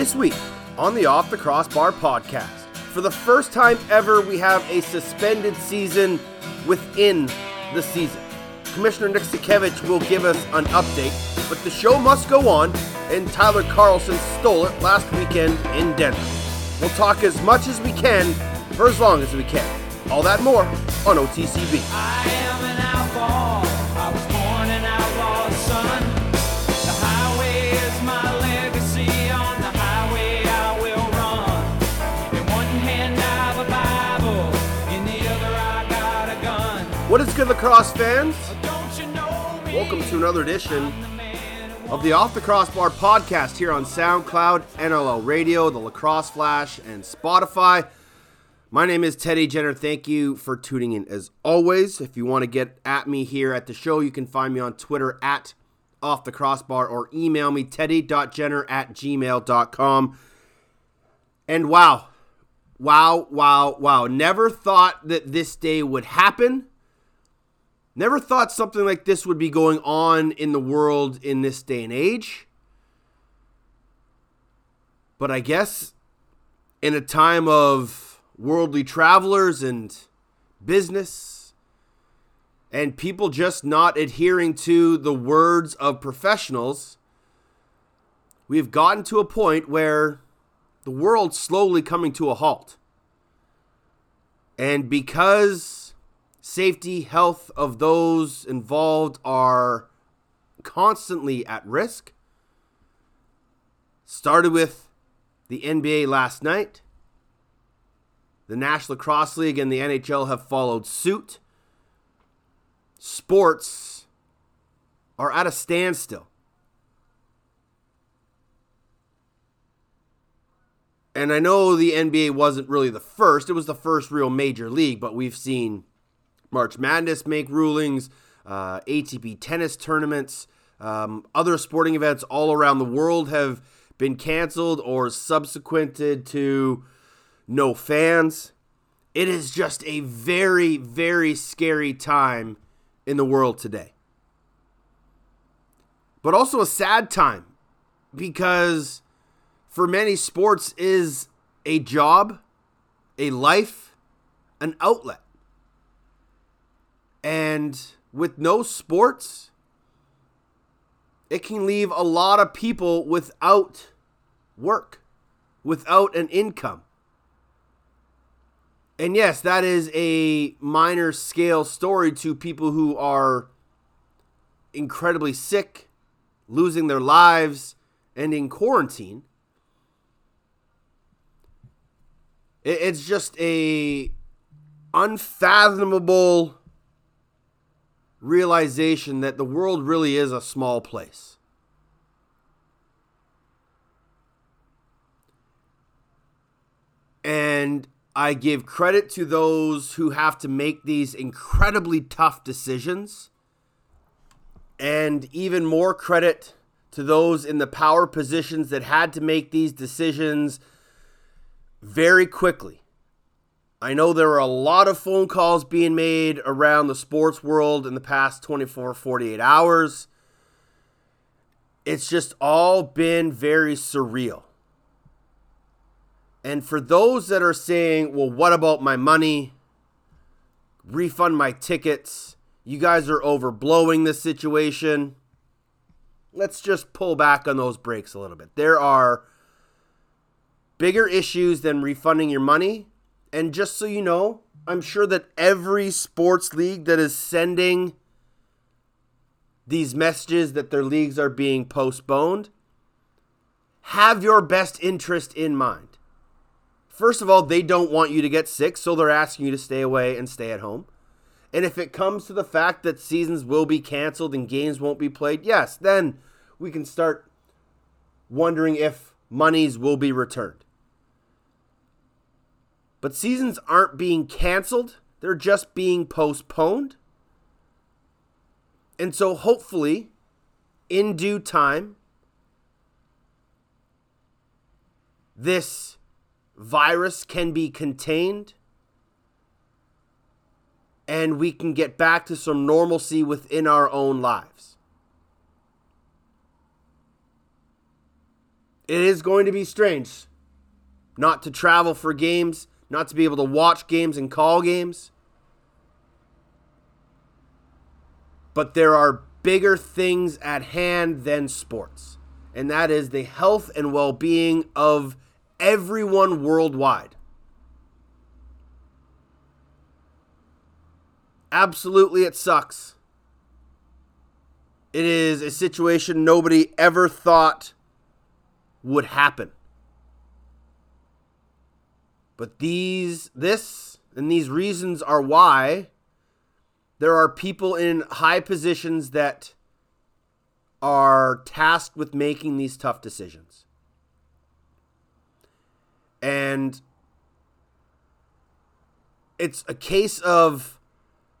This week on the Off the Crossbar podcast, for the first time ever, we have a suspended season within the season. Commissioner Nick Sakiewicz will give us an update, but the show must go on, and Tyler Carlson stole it last weekend in Denver. We'll talk as much as we can for as long as we can. All that more on OTCB. Is good, lacrosse fans? Don't you know me? Welcome to another edition The of the Off the Crossbar podcast here on SoundCloud, NLL Radio, the Lacrosse Flash, and Spotify. My name is Teddy Jenner. Thank you for tuning in as always. If you want to get at me here at the show, you can find me on Twitter at Off the Crossbar or email me teddy.jenner at gmail.com. And wow, wow, wow, wow. Never thought that this day would happen. Never thought something like this would be going on in the world in this day and age. But I guess in a time of worldly travelers and business and people just not adhering to the words of professionals, we've gotten to a point where the world's slowly coming to a halt. And because safety, health of those involved are constantly at risk. Started with the NBA last night. The National Lacrosse League and the NHL have followed suit. Sports are at a standstill. And I know the NBA wasn't really the first, it was the first real major league, but we've seen March Madness make rulings, uh, ATP tennis tournaments, um, other sporting events all around the world have been canceled or subsequented to no fans. It is just a very, very scary time in the world today. But also a sad time because for many, sports is a job, a life, an outlet. And with no sports, it can leave a lot of people without work, without an income. And yes, that is a minor scale story to people who are incredibly sick, losing their lives, and in quarantine. It's just a unfathomable realization that the world really is a small place. And I give credit to those who have to make these incredibly tough decisions. And even more credit to those in the power positions that had to make these decisions very quickly. I know there were a lot of phone calls being made around the sports world in the past 24, 48 hours. It's just all been very surreal. And for those that are saying, well, what about my money? Refund my tickets. You guys are overblowing this situation. Let's just pull back on those breaks a little bit. There are bigger issues than refunding your money. And just so you know, I'm sure that every sports league that is sending these messages that their leagues are being postponed have your best interest in mind. First of all, they don't want you to get sick, so they're asking you to stay away and stay at home. And if it comes to the fact that seasons will be canceled and games won't be played, yes, then we can start wondering if monies will be returned. But seasons aren't being canceled, they're just being postponed. And so hopefully, in due time, this virus can be contained and we can get back to some normalcy within our own lives. it is going to be strange not to travel for games, not to be able to watch games and call games. But there are bigger things at hand than sports, and that is the health and well being of everyone worldwide. Absolutely, it sucks. It is a situation nobody ever thought would happen. But these, this, and these reasons are why there are people in high positions that are tasked with making these tough decisions. And it's a case of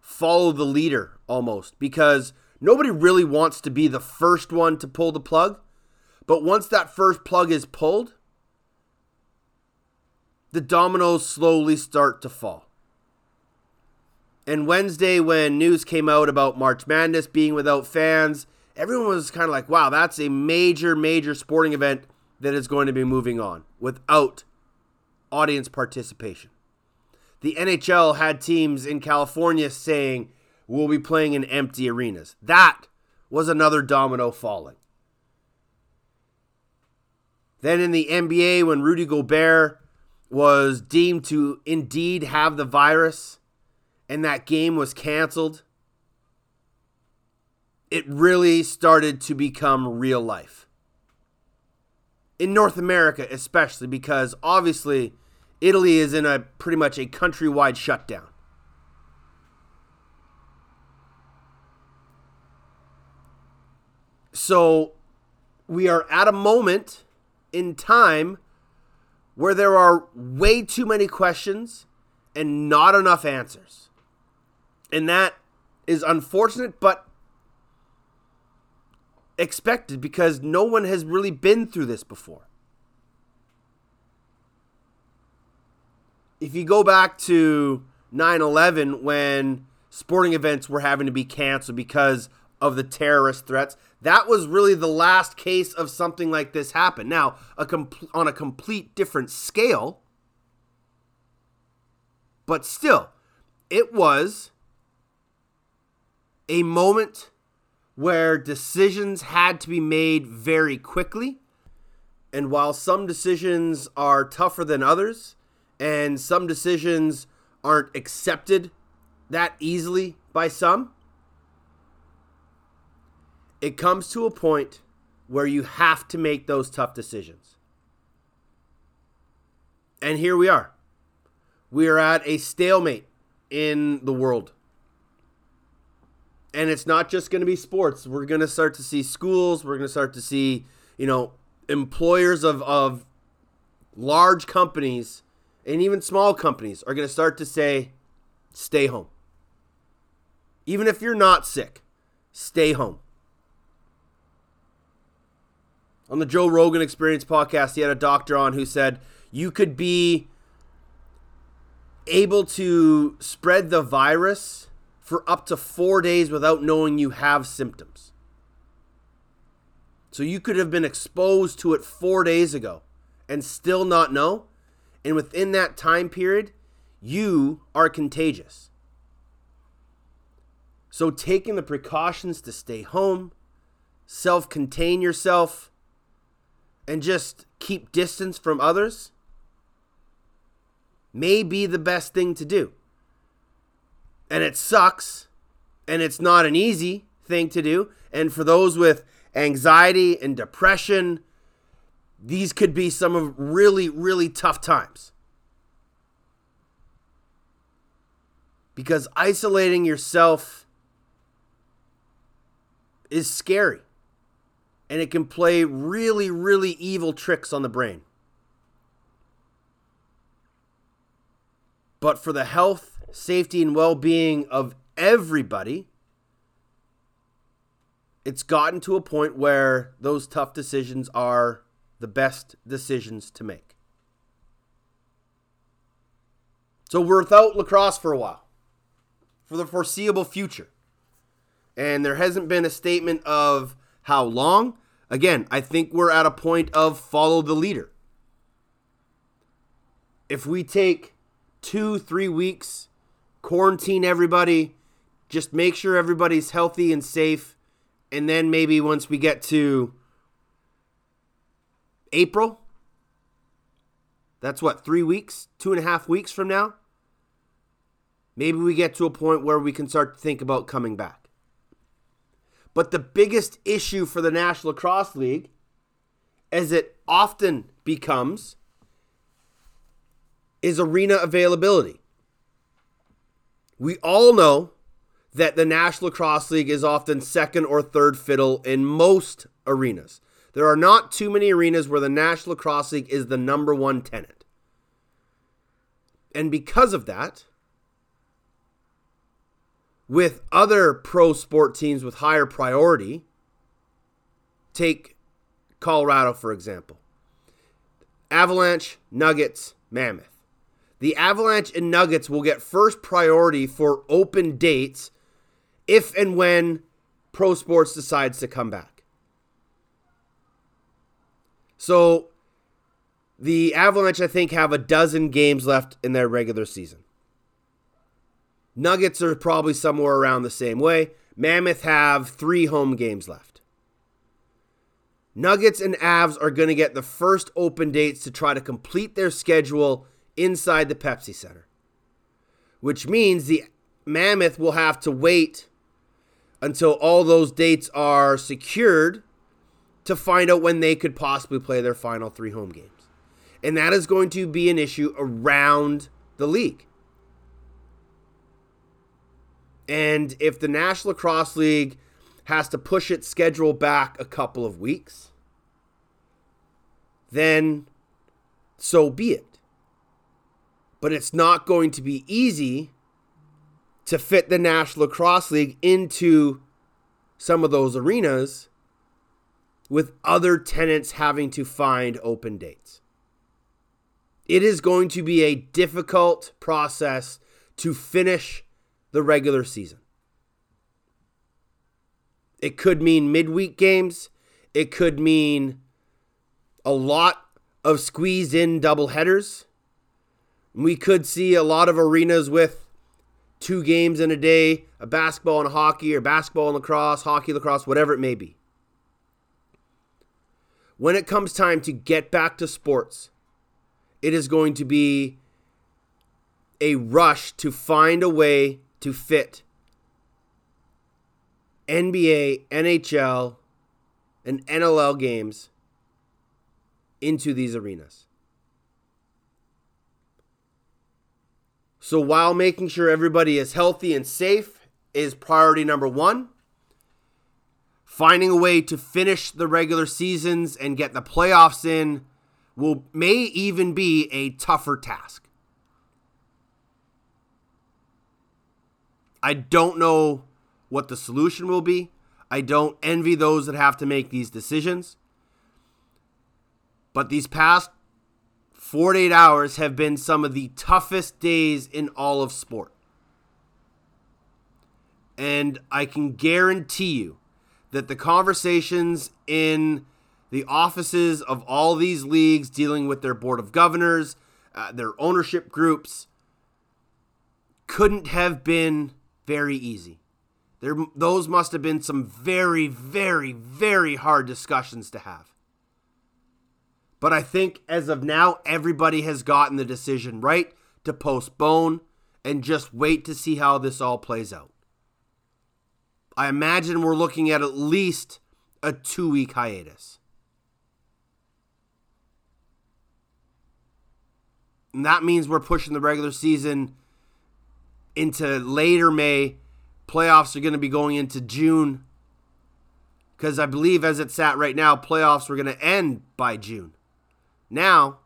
follow the leader almost because nobody really wants to be the first one to pull the plug. But once that first plug is pulled, the dominoes slowly start to fall. And Wednesday, when news came out about March Madness being without fans, everyone was kind of like, wow, that's a major, major sporting event that is going to be moving on without audience participation. The NHL had teams in California saying, we'll be playing in empty arenas. That was another domino falling. Then in the NBA, when Rudy Gobert was deemed to indeed have the virus and that game was canceled, it really started to become real life. In North America, especially, because obviously Italy is in a pretty much a countrywide shutdown. So we are at a moment in time where there are way too many questions and not enough answers. And that is unfortunate, but expected because no one has really been through this before. If you go back to 9 11 when sporting events were having to be canceled because of the terrorist threats, that was really the last case of something like this happen. Now, a com- on a complete different scale, but still, it was a moment where decisions had to be made very quickly. And while some decisions are tougher than others, and some decisions aren't accepted that easily by some, it comes to a point where you have to make those tough decisions. And here we are. We are at a stalemate in the world. And it's not just going to be sports. We're going to start to see schools, we're going to start to see, you know, employers of of large companies and even small companies are going to start to say stay home. Even if you're not sick, stay home on the Joe Rogan Experience podcast, he had a doctor on who said you could be able to spread the virus for up to four days without knowing you have symptoms. So you could have been exposed to it four days ago and still not know. And within that time period, you are contagious. So taking the precautions to stay home, self contain yourself, and just keep distance from others may be the best thing to do. And it sucks, and it's not an easy thing to do. And for those with anxiety and depression, these could be some of really, really tough times. Because isolating yourself is scary and it can play really, really evil tricks on the brain. But for the health, safety, and well being of everybody, it's gotten to a point where those tough decisions are the best decisions to make. So we're without lacrosse for a while, for the foreseeable future. And there hasn't been a statement of how long, Again, I think we're at a point of follow the leader. If we take two, three weeks, quarantine everybody, just make sure everybody's healthy and safe, and then maybe once we get to April, that's what, three weeks, two and a half weeks from now? Maybe we get to a point where we can start to think about coming back. But the biggest issue for the National Lacrosse League, as it often becomes, is arena availability. We all know that the National Lacrosse League is often second or third fiddle in most arenas. There are not too many arenas where the National Lacrosse League is the number one tenant. And because of that, with other pro sport teams with higher priority, take Colorado, for example Avalanche, Nuggets, Mammoth. The Avalanche and Nuggets will get first priority for open dates if and when pro sports decides to come back. So the Avalanche, I think, have a dozen games left in their regular season. Nuggets are probably somewhere around the same way. Mammoth have three home games left. Nuggets and Avs are going to get the first open dates to try to complete their schedule inside the Pepsi Center, which means the Mammoth will have to wait until all those dates are secured to find out when they could possibly play their final three home games. And that is going to be an issue around the league. And if the National Lacrosse League has to push its schedule back a couple of weeks, then so be it. But it's not going to be easy to fit the National Lacrosse League into some of those arenas with other tenants having to find open dates. It is going to be a difficult process to finish the regular season. It could mean midweek games. It could mean a lot of squeezed in double headers. We could see a lot of arenas with two games in a day, a basketball and a hockey, or basketball and lacrosse, hockey, lacrosse, whatever it may be. When it comes time to get back to sports, it is going to be a rush to find a way to fit NBA, NHL, and NLL games into these arenas. So while making sure everybody is healthy and safe is priority number one, finding a way to finish the regular seasons and get the playoffs in will may even be a tougher task. I don't know what the solution will be. I don't envy those that have to make these decisions. But these past 48 hours have been some of the toughest days in all of sport. And I can guarantee you that the conversations in the offices of all these leagues dealing with their board of governors, uh, their ownership groups, couldn't have been very easy. There, those must have been some very, very, very hard discussions to have. But I think as of now, everybody has gotten the decision right to postpone and just wait to see how this all plays out. I imagine we're looking at at least a two week hiatus. And that means we're pushing the regular season into later May. Playoffs are going to be going into June. Because I believe, as it's at right now, playoffs were going to end by June. Now,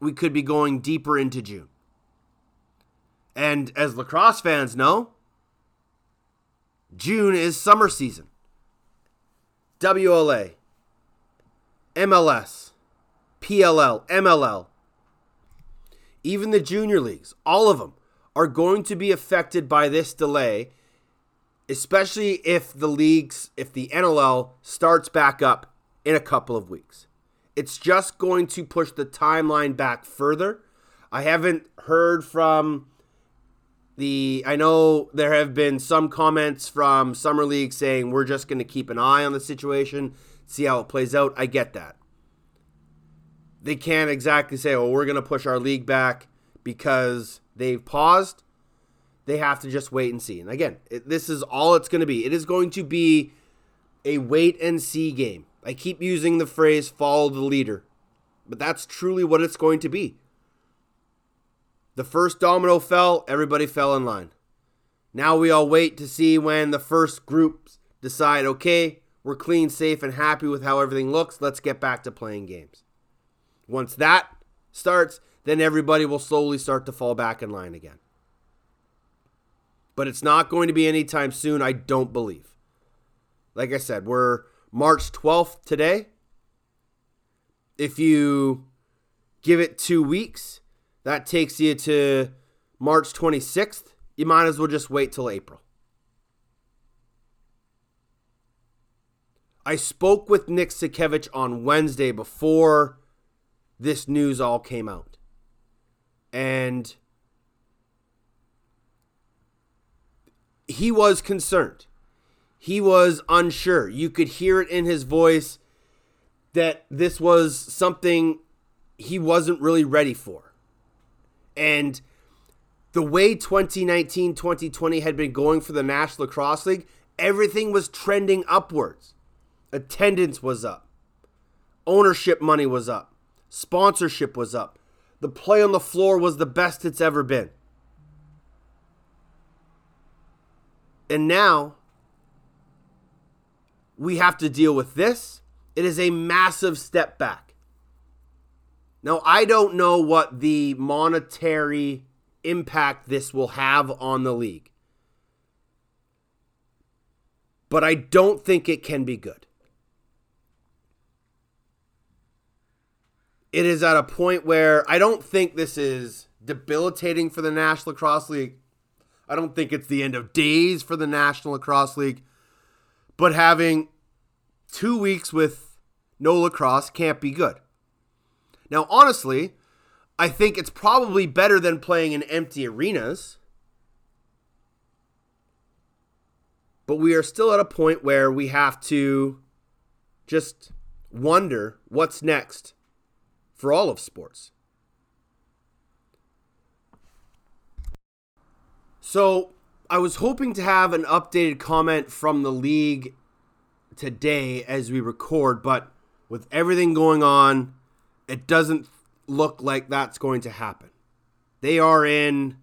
we could be going deeper into June. And as lacrosse fans know, June is summer season. WLA, MLS, PLL, MLL, even the junior leagues, all of them are going to be affected by this delay, especially if the leagues, if the NLL starts back up in a couple of weeks. It's just going to push the timeline back further. I haven't heard from the I know there have been some comments from Summer League saying we're just going to keep an eye on the situation, see how it plays out. I get that. They can't exactly say, "Oh, we're going to push our league back because they've paused." They have to just wait and see. And again, it, this is all it's going to be. It is going to be a wait and see game. I keep using the phrase follow the leader, but that's truly what it's going to be. The first domino fell, everybody fell in line. Now we all wait to see when the first groups decide, okay, we're clean, safe, and happy with how everything looks. Let's get back to playing games. Once that starts, then everybody will slowly start to fall back in line again. But it's not going to be anytime soon, I don't believe. Like I said, we're March 12th today. If you give it two weeks, that takes you to March 26th. You might as well just wait till April. I spoke with Nick Sakiewicz on Wednesday before this news all came out. And he was concerned. He was unsure. You could hear it in his voice that this was something he wasn't really ready for. And the way 2019 2020 had been going for the National Lacrosse League, everything was trending upwards. Attendance was up, ownership money was up, sponsorship was up. The play on the floor was the best it's ever been. And now we have to deal with this. It is a massive step back. Now, I don't know what the monetary impact this will have on the league, but I don't think it can be good. It is at a point where I don't think this is debilitating for the National Lacrosse League. I don't think it's the end of days for the National Lacrosse League. But having two weeks with no lacrosse can't be good. Now, honestly, I think it's probably better than playing in empty arenas. But we are still at a point where we have to just wonder what's next for all of sports. So, I was hoping to have an updated comment from the league today as we record, but with everything going on, it doesn't look like that's going to happen. They are in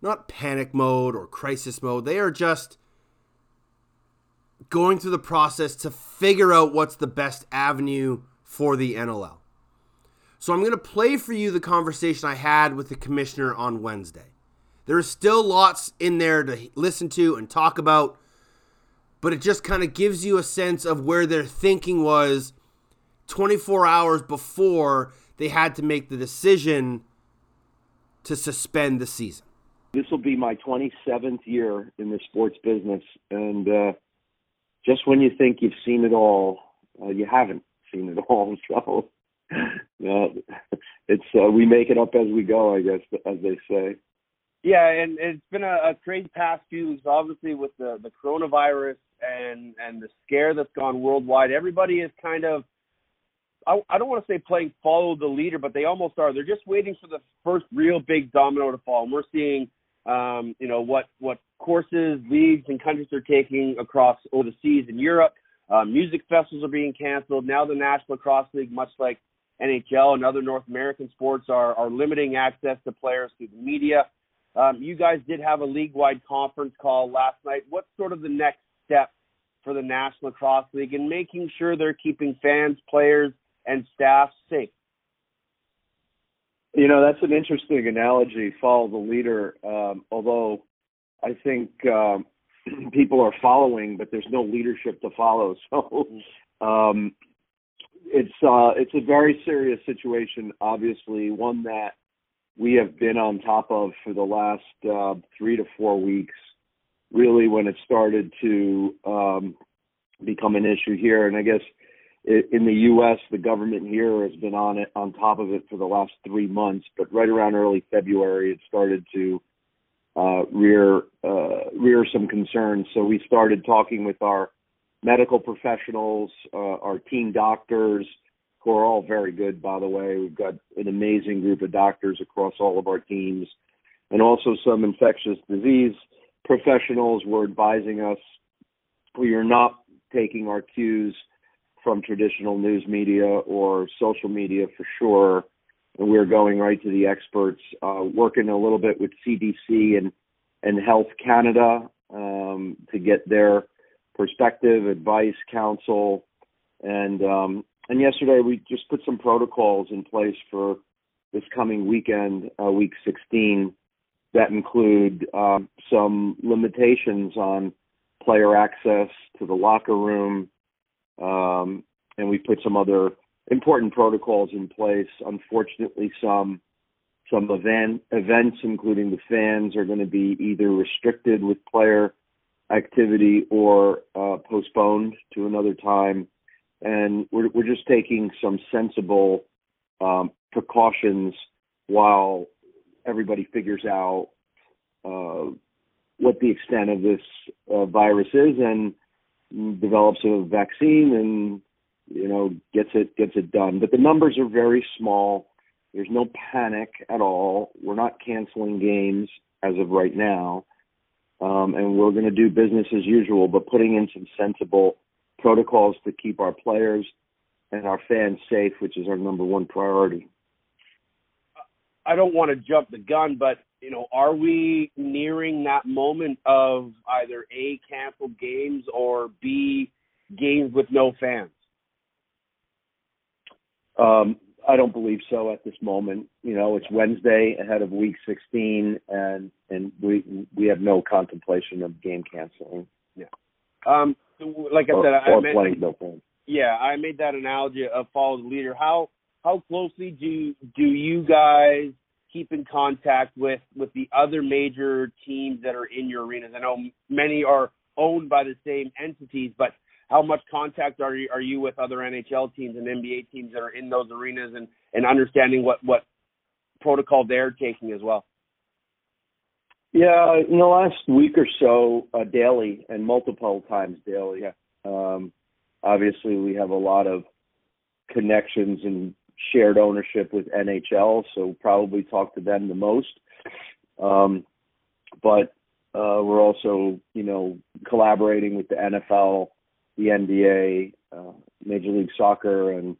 not panic mode or crisis mode. They are just going through the process to figure out what's the best avenue for the NLL. So I'm going to play for you the conversation I had with the commissioner on Wednesday. There is still lots in there to listen to and talk about, but it just kind of gives you a sense of where their thinking was 24 hours before they had to make the decision to suspend the season. This will be my 27th year in the sports business, and uh, just when you think you've seen it all, uh, you haven't seen it all. So uh, it's uh, we make it up as we go, I guess, as they say. Yeah, and it's been a, a crazy past few weeks, obviously with the the coronavirus and and the scare that's gone worldwide. Everybody is kind of I, I don't want to say playing follow the leader, but they almost are. They're just waiting for the first real big domino to fall. And we're seeing, um, you know, what what courses, leagues, and countries are taking across over the seas in Europe. Um, music festivals are being canceled. Now the National Lacrosse League, much like NHL and other North American sports, are are limiting access to players through the media. Um, you guys did have a league-wide conference call last night. What's sort of the next step for the National Lacrosse League in making sure they're keeping fans, players, and staff safe? You know, that's an interesting analogy. Follow the leader. Um, although I think um, people are following, but there's no leadership to follow. So um, it's uh, it's a very serious situation. Obviously, one that we have been on top of for the last uh, three to four weeks. Really, when it started to um, become an issue here. And I guess in the U.S., the government here has been on it, on top of it for the last three months. But right around early February, it started to uh, rear uh, rear some concerns. So we started talking with our medical professionals, uh, our team doctors, who are all very good, by the way. We've got an amazing group of doctors across all of our teams, and also some infectious disease professionals were advising us we are not taking our cues from traditional news media or social media for sure. We're going right to the experts, uh, working a little bit with CDC and, and Health Canada um, to get their perspective, advice, counsel, and um, and yesterday we just put some protocols in place for this coming weekend, uh, week 16, that include um, some limitations on player access to the locker room, um, and we put some other important protocols in place. Unfortunately, some some event events, including the fans, are going to be either restricted with player activity or uh, postponed to another time. And we're we're just taking some sensible um, precautions while everybody figures out uh, what the extent of this uh, virus is and develops a vaccine and you know gets it gets it done. But the numbers are very small. There's no panic at all. We're not canceling games as of right now, um, and we're going to do business as usual, but putting in some sensible protocols to keep our players and our fans safe, which is our number one priority. I don't want to jump the gun, but you know, are we nearing that moment of either a canceled games or b games with no fans? Um, I don't believe so at this moment. You know, it's Wednesday ahead of Week 16, and and we we have no contemplation of game canceling Yeah. Um, like I or, said, I or meant, playing no yeah, I made that analogy of follow the leader. How how closely do do you guys keep in contact with with the other major teams that are in your arenas? I know many are owned by the same entities, but how much contact are you are you with other NHL teams and NBA teams that are in those arenas and and understanding what what protocol they're taking as well? Yeah, in the last week or so, uh, daily and multiple times daily. Yeah. Um, obviously, we have a lot of connections and shared ownership with NHL, so probably talk to them the most. Um, but uh, we're also, you know, collaborating with the NFL, the NBA, uh, Major League Soccer, and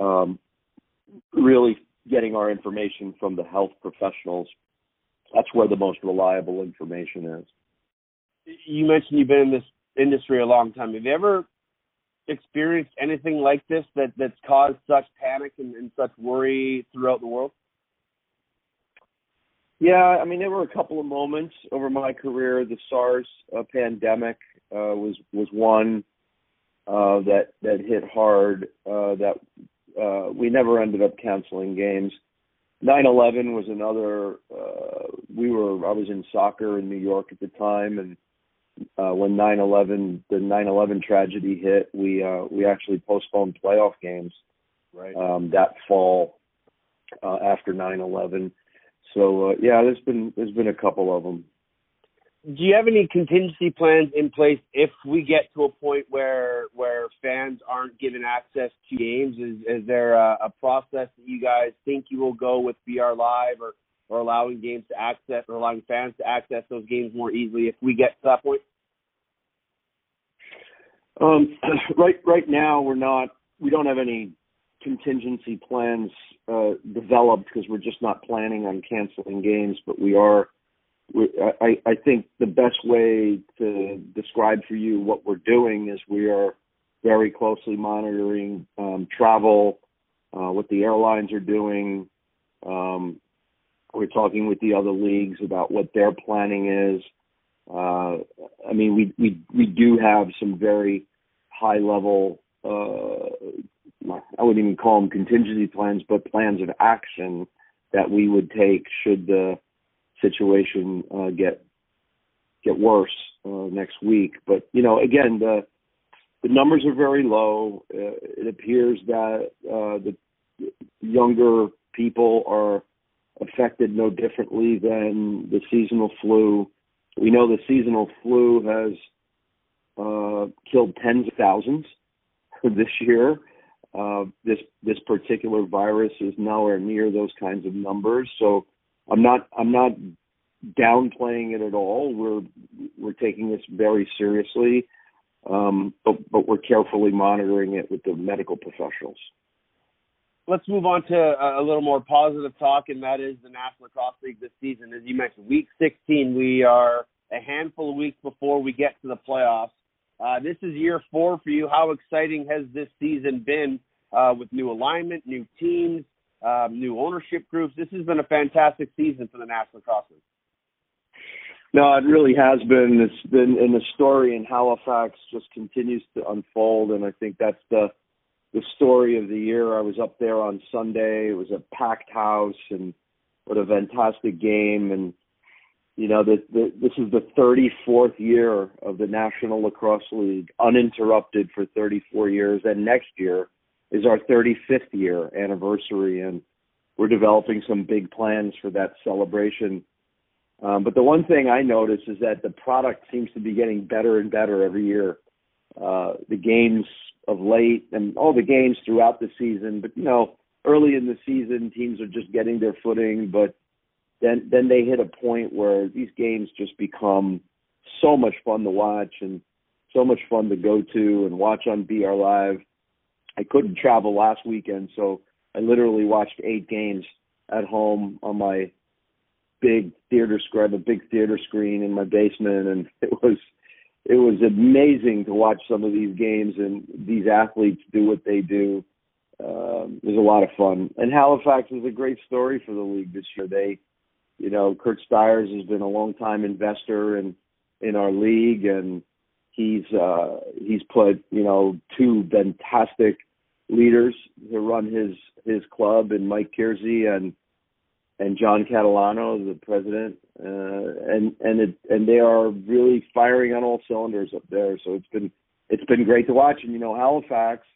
um, really getting our information from the health professionals that's where the most reliable information is. You mentioned you've been in this industry a long time. Have you ever experienced anything like this that that's caused such panic and, and such worry throughout the world? Yeah, I mean there were a couple of moments over my career. The SARS uh, pandemic uh, was was one uh, that that hit hard. Uh, that uh, we never ended up canceling games. 9/11 was another. Uh, we were I was in soccer in New York at the time, and uh, when 9/11 the 9/11 tragedy hit, we uh, we actually postponed playoff games Right. um, that fall uh, after 9/11. So uh, yeah, there's been there's been a couple of them. Do you have any contingency plans in place if we get to a point where where fans aren't given access to games? Is is there a, a process that you guys think you will go with BR Live or or allowing games to access or allowing fans to access those games more easily if we get to that point? Um, right right now we're not we don't have any contingency plans uh, developed because we're just not planning on canceling games, but we are. I, I think the best way to describe for you what we're doing is we are very closely monitoring um, travel, uh, what the airlines are doing. Um, we're talking with the other leagues about what their planning is. Uh, I mean, we we we do have some very high level. Uh, I wouldn't even call them contingency plans, but plans of action that we would take should the situation uh, get get worse uh, next week. But you know, again, the the numbers are very low. Uh, it appears that uh, the younger people are affected no differently than the seasonal flu. We know the seasonal flu has uh, killed tens of thousands this year. Uh, this this particular virus is nowhere near those kinds of numbers. So I'm not I'm not downplaying it at all. We're we're taking this very seriously, um, but but we're carefully monitoring it with the medical professionals. Let's move on to a, little more positive talk, and that is the National Lacrosse League this season. As you mentioned, Week 16, we are a handful of weeks before we get to the playoffs. Uh, this is year four for you. How exciting has this season been uh, with new alignment, new teams, um, new ownership groups? This has been a fantastic season for the National Lacrosse. No, it really has been. It's been, and the story in Halifax just continues to unfold, and I think that's the the story of the year. I was up there on Sunday. It was a packed house, and what a fantastic game! And you know, the, the, this is the 34th year of the National Lacrosse League, uninterrupted for 34 years, and next year is our 35th year anniversary, and we're developing some big plans for that celebration. Um, but the one thing I notice is that the product seems to be getting better and better every year. Uh, the games of late and all the games throughout the season, but you know, early in the season, teams are just getting their footing, but then then they hit a point where these games just become so much fun to watch and so much fun to go to and watch on BR Live. I couldn't travel last weekend, so I literally watched eight games at home on my big theater screen. A big theater screen in my basement, and it was it was amazing to watch some of these games and these athletes do what they do. Um, it was a lot of fun, and Halifax is a great story for the league this year. They you know, Kurt Stiers has been a long time investor in in our league, and he's uh, he's put you know two fantastic leaders to run his his club, and Mike Kiersey and and John Catalano, the president, uh, and and it and they are really firing on all cylinders up there. So it's been it's been great to watch, and you know Halifax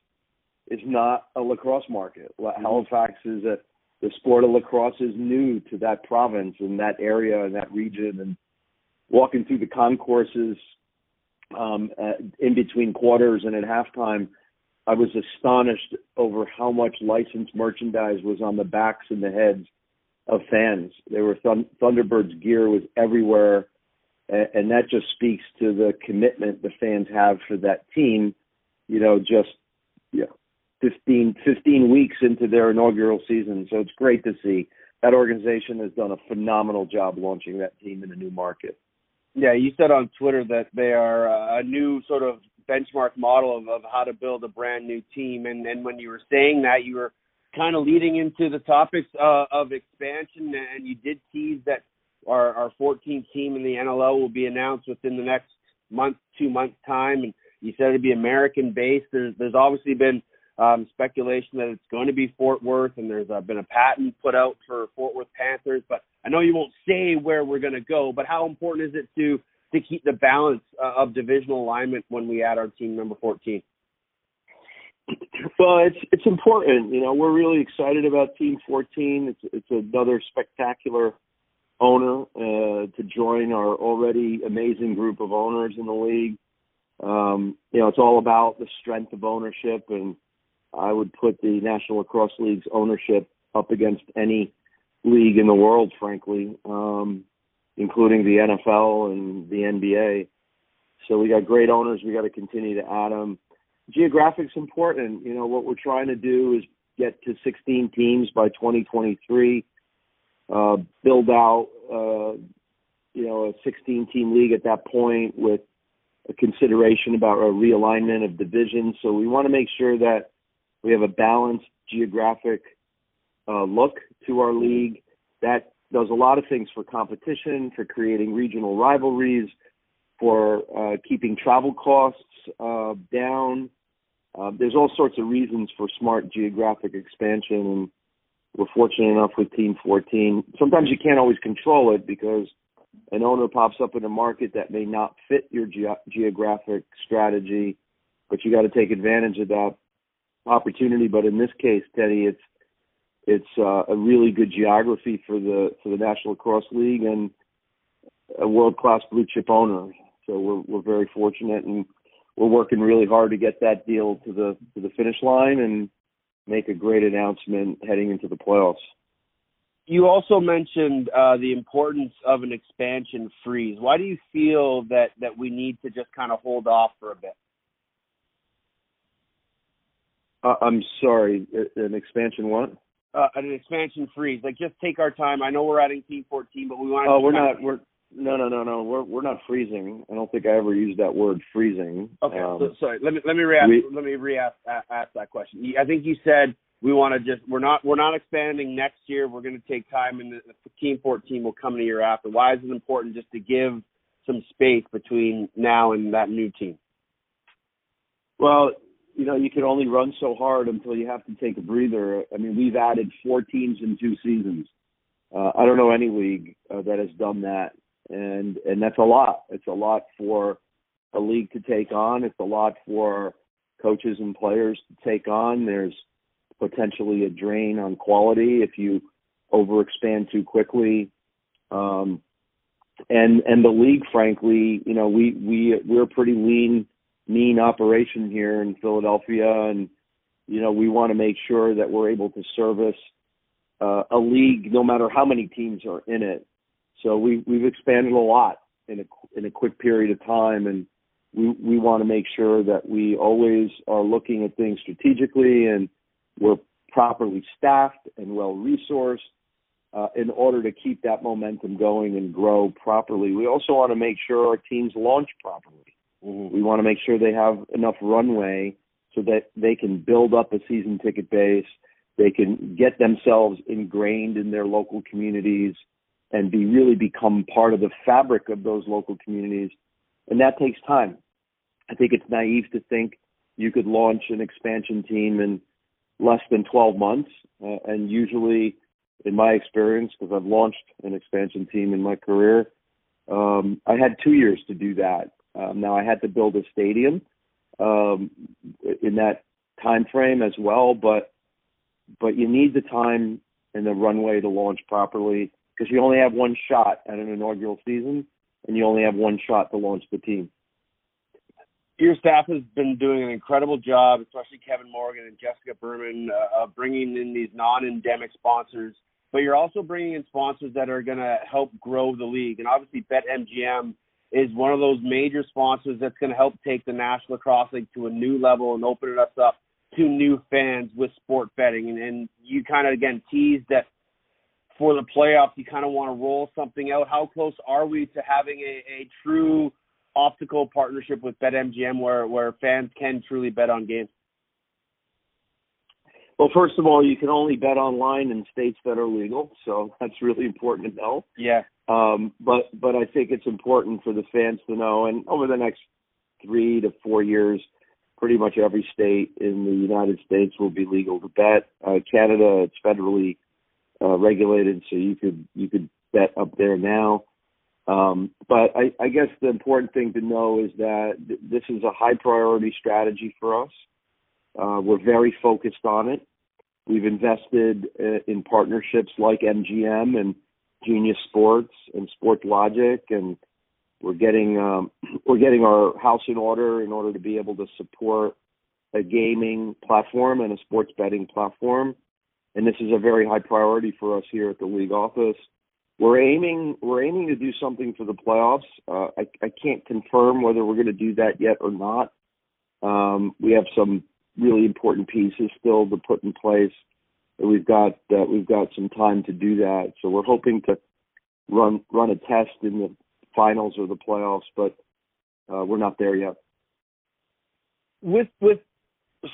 is not a lacrosse market. Mm-hmm. Halifax is a the sport of lacrosse is new to that province and that area and that region and walking through the concourses um, at, in between quarters and at halftime, I was astonished over how much licensed merchandise was on the backs and the heads of fans. There were Thunderbirds gear was everywhere, and, and that just speaks to the commitment the fans have for that team. You know, just you know, 15, 15 weeks into their inaugural season. So it's great to see that organization has done a phenomenal job launching that team in a new market. Yeah, you said on Twitter that they are a new sort of benchmark model of, of how to build a brand new team. And, and when you were saying that, you were kind of leading into the topics uh, of expansion, and you did tease that our, our 14th team in the NLL will be announced within the next month, two months time. And you said it'd be American based. There's, there's obviously been um, speculation that it's going to be Fort Worth, and there's uh, been a patent put out for Fort Worth Panthers. But I know you won't say where we're going to go. But how important is it to to keep the balance uh, of divisional alignment when we add our team number 14? Well, it's it's important. You know, we're really excited about Team 14. It's it's another spectacular owner uh, to join our already amazing group of owners in the league. Um, you know, it's all about the strength of ownership and I would put the National Lacrosse League's ownership up against any league in the world, frankly, um, including the NFL and the NBA. So we got great owners. We got to continue to add them. Geographic's important. You know what we're trying to do is get to 16 teams by 2023. Uh, build out, uh, you know, a 16 team league at that point with a consideration about a realignment of divisions. So we want to make sure that we have a balanced geographic uh, look to our league that does a lot of things for competition, for creating regional rivalries, for uh, keeping travel costs uh, down. Uh, there's all sorts of reasons for smart geographic expansion, and we're fortunate enough with Team 14. Sometimes you can't always control it because an owner pops up in a market that may not fit your ge- geographic strategy but you got to take advantage of that opportunity. But in this case, Teddy, it's it's uh, a really good geography for the for the National Lacrosse League and a world class blue chip owner. So we're we're very fortunate and we're working really hard to get that deal to the to the finish line and make a great announcement heading into the playoffs. You also mentioned uh, the importance of an expansion freeze. Why do you feel that that we need to just kind of hold off for a bit? Uh, I'm sorry, an expansion what? Uh, an expansion freeze. Like just take our time. I know we're adding team 14, but we want. Oh, we're not. We're no, no, no, no. We're we're not freezing. I don't think I ever used that word freezing. Okay, Um, so, sorry. Let me let me re-ask, we- let me re-ask ask that question. I think you said we want to just we're not we're not expanding next year. We're going to take time, and the, the team 14 will come in the year after. Why is it important just to give some space between now and that new team? Well, you know, you can only run so hard until you have to take a breather. I mean, we've added four teams in two seasons. Uh, I don't know any league uh, that has done that, and and that's a lot. It's a lot for a league to take on. It's a lot for coaches and players to take on. There's potentially a drain on quality if you overexpand too quickly. Um, and and the league, frankly, you know, we we we're pretty lean mean operation here in Philadelphia, and you know we want to make sure that we're able to service uh, a league, no matter how many teams are in it. So we we've expanded a lot in a in a quick period of time, and we we want to make sure that we always are looking at things strategically, and we're properly staffed and well resourced. Uh, in order to keep that momentum going and grow properly, we also want to make sure our teams launch properly. We want to make sure they have enough runway so that they can build up a season ticket base. They can get themselves ingrained in their local communities and be really become part of the fabric of those local communities. And that takes time. I think it's naive to think you could launch an expansion team in less than 12 months. Uh, and usually, in my experience, because I've launched an expansion team in my career, um, I had two years to do that. Um, now I had to build a stadium um, in that time frame as well, but but you need the time and the runway to launch properly because you only have one shot at an inaugural season, and you only have one shot to launch the team. Your staff has been doing an incredible job, especially Kevin Morgan and Jessica Berman, uh, bringing in these non-endemic sponsors. But you're also bringing in sponsors that are going to help grow the league, and obviously BetMGM is one of those major sponsors that's going to help take the National Lacrosse League to a new level and open us up to new fans with sport betting. And, and you kind of again teased that for the playoffs, you kind of want to roll something out. How close are we to having a, a true optical partnership with BetMGM where where fans can truly bet on games? Well, first of all, you can only bet online in states that are legal, so that's really important to know. Yeah. Um, but but I think it's important for the fans to know, and over the next three to four years, pretty much every state in the United States will be legal to bet. Uh, Canada, it's federally uh, regulated, so you could you could bet up there now. Um, but I, I guess the important thing to know is that th- this is a high priority strategy for us. Uh, we're very focused on it. We've invested uh, in partnerships like MGM and Genius Sports and Sportlogiq, and we're getting um, we're getting our house in order in order to be able to support a gaming platform and a sports betting platform. And this is a very high priority for us here at the league office. We're aiming we're aiming to do something for the playoffs. Uh, I, I can't confirm whether we're going to do that yet or not. Um, we have some really important pieces still to put in place. We've got uh, we've got some time to do that, so we're hoping to run run a test in the finals or the playoffs, but uh, we're not there yet. With with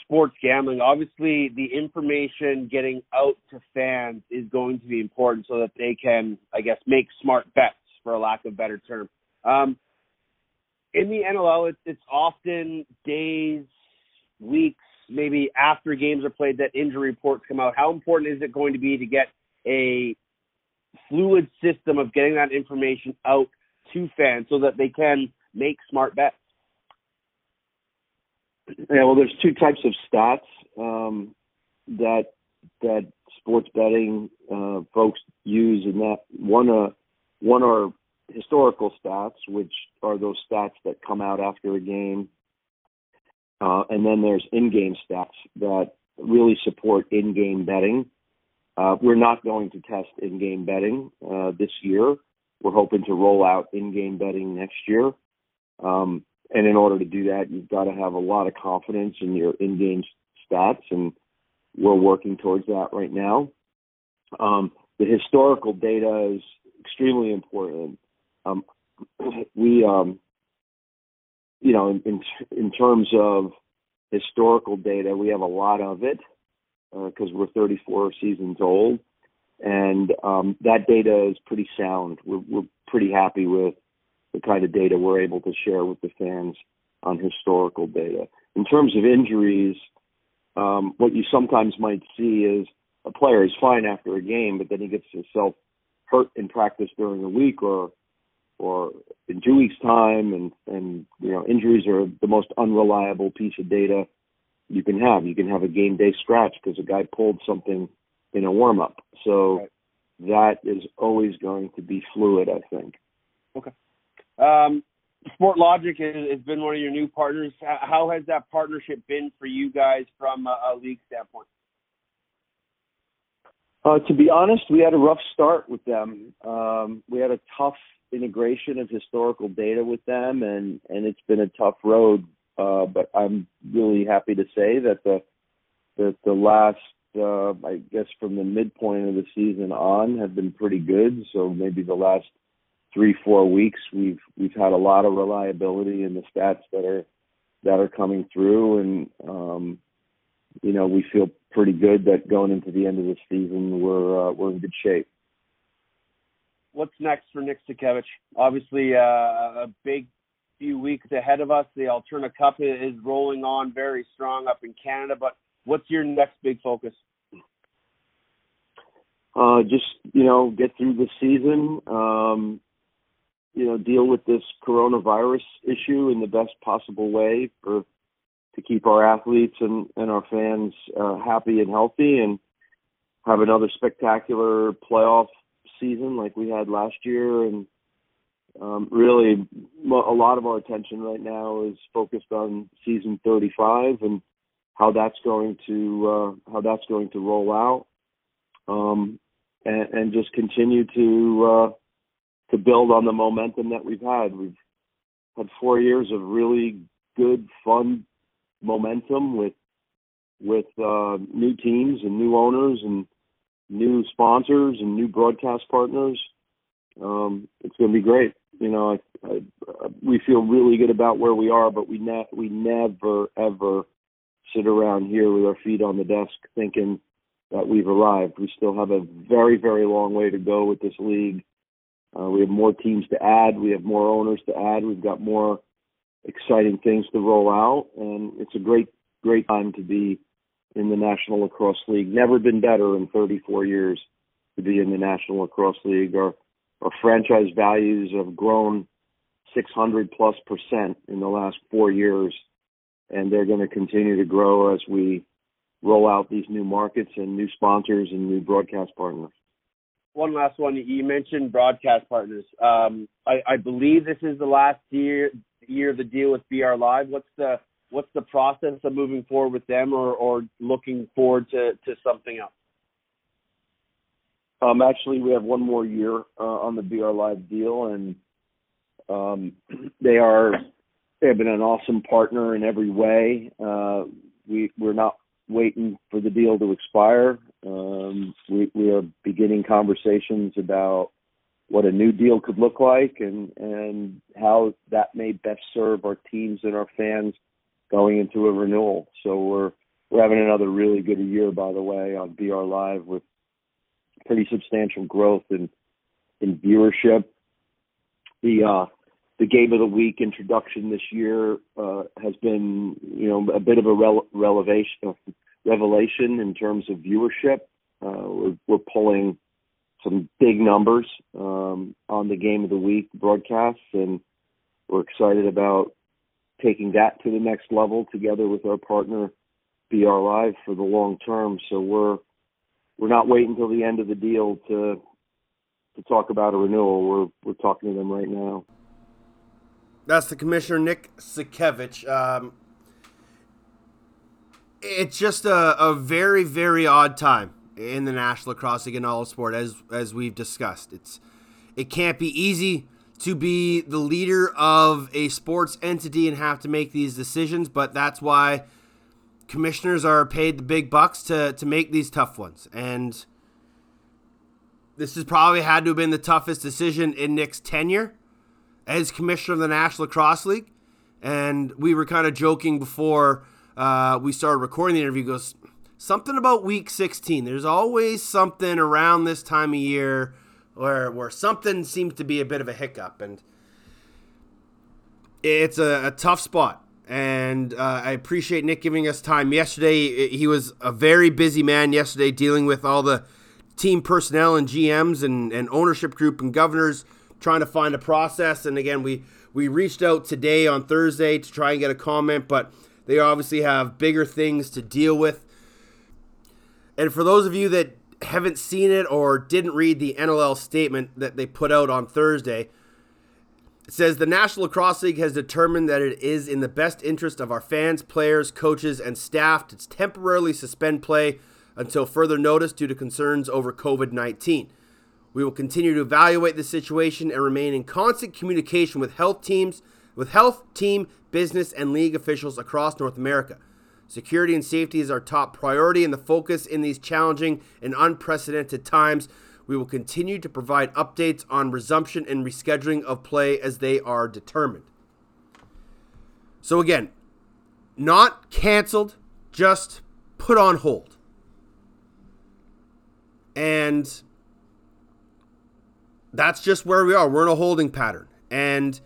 sports gambling, obviously the information getting out to fans is going to be important so that they can, I guess, make smart bets, for a lack of better term. Um, in the NLL, it's, it's often days, weeks, maybe after games are played that injury reports come out. How important is it going to be to get a fluid system of getting that information out to fans so that they can make smart bets? Yeah, well, there's two types of stats um, that that sports betting uh, folks use, and that one uh, one are historical stats, which are those stats that come out after a game, uh, and then there's in-game stats that really support in-game betting. Uh, we're not going to test in-game betting uh, this year. We're hoping to roll out in-game betting next year. Um, and in order to do that, you've got to have a lot of confidence in your in-game stats, and we're working towards that right now. Um, the historical data is extremely important. Um, we, um, you know, in, in, in terms of historical data, we have a lot of it because uh, we're 34 seasons old, and um, that data is pretty sound. We're, we're pretty happy with the kind of data we're able to share with the fans on historical data. In terms of injuries, um, what you sometimes might see is a player is fine after a game, but then he gets himself hurt in practice during the week or or in two weeks' time, and and you know injuries are the most unreliable piece of data you can have. You can have a game day scratch because a guy pulled something in a warm up. So right. that is always going to be fluid, I think. Okay. Um, Sportlogiq has been one of your new partners. How has that partnership been for you guys from a, a league standpoint? Uh, to be honest, we had a rough start with them. Um, we had a tough integration of historical data with them, and and it's been a tough road. Uh, but I'm really happy to say that the that the last, uh, I guess, from the midpoint of the season on, have been pretty good. So maybe the last three four weeks we've we've had a lot of reliability in the stats that are that are coming through and um you know we feel pretty good that going into the end of the season we're uh, we're in good shape what's next for Nick Sakiewicz? Obviously, uh, a big few weeks ahead of us. The Alberta Cup is rolling on very strong up in Canada. But what's your next big focus? Uh, just you know, get through the season. Um, you know, deal with this coronavirus issue in the best possible way for to keep our athletes and, and our fans uh, happy and healthy and have another spectacular playoff season like we had last year and um, really a lot of our attention right now is focused on season 35 and how that's going to uh, how that's going to roll out um, and, and just continue to uh, to build on the momentum that we've had. We've had four years of really good, fun momentum with with uh, new teams and new owners and new sponsors and new broadcast partners. Um, it's going to be great. You know, I, I, we feel really good about where we are, but we ne- we never ever sit around here with our feet on the desk thinking that we've arrived. We still have a very very long way to go with this league uh, we have more teams to add. We have more owners to add. We've got more exciting things to roll out, and it's a great, great time to be in the National Lacrosse League. Never been better in 34 years to be in the National Lacrosse League. Our our franchise values have grown 600 plus percent in the last four years, and they're going to continue to grow as we roll out these new markets and new sponsors and new broadcast partners one last one. You mentioned broadcast partners. Um, I, I believe this is the last year year of the deal with BR Live. What's the what's the process of moving forward with them, or or looking forward to to something else? Um, actually, we have one more year uh, on the BR Live deal, and um, they are they have been an awesome partner in every way. Uh, we we're not waiting for the deal to expire. Um, we, we are beginning conversations about what a new deal could look like and, and how that may best serve our teams and our fans going into a renewal. So we're we're having another really good year, by the way, on BR Live with pretty substantial growth in in viewership. The uh, the game of the week introduction this year uh, has been, you know, a bit of a revelation, revelation in terms of viewership. Uh, we're, we're pulling some big numbers um, on the game of the week broadcasts, and we're excited about taking that to the next level together with our partner BR Live for the long term. So we're we're not waiting until the end of the deal to to talk about a renewal. We're we're talking to them right now. That's the commissioner, Nick Sakiewicz. Um, it's just a, a very, very odd time in the National Lacrosse League and all sport, as as we've discussed. It's it can't be easy to be the leader of a sports entity and have to make these decisions, but that's why commissioners are paid the big bucks to to make these tough ones. And this has probably had to have been the toughest decision in Nick's tenure as commissioner of the National Lacrosse League. And we were kind of joking before uh, we started recording the interview. Goes something about Week 16. There's always something around this time of year where where something seems to be a bit of a hiccup, and it's a, a tough spot. And uh, I appreciate Nick giving us time. Yesterday, he was a very busy man yesterday dealing with all the team personnel and GMs and, and ownership group and governors trying to find a process. And again, we, we reached out today on Thursday to try and get a comment, but they obviously have bigger things to deal with. And for those of you that haven't seen it or didn't read the NLL statement that they put out on Thursday, it says the National Lacrosse League has determined that it is in the best interest of our fans, players, coaches, and staff to temporarily suspend play until further notice due to concerns over COVID 19. We will continue to evaluate the situation and remain in constant communication with health teams, with health team, business, and league officials across North America. Security and safety is our top priority and the focus in these challenging and unprecedented times. We will continue to provide updates on resumption and rescheduling of play as they are determined. So, again, not canceled, just put on hold. And that's just where we are. We're in a holding pattern. And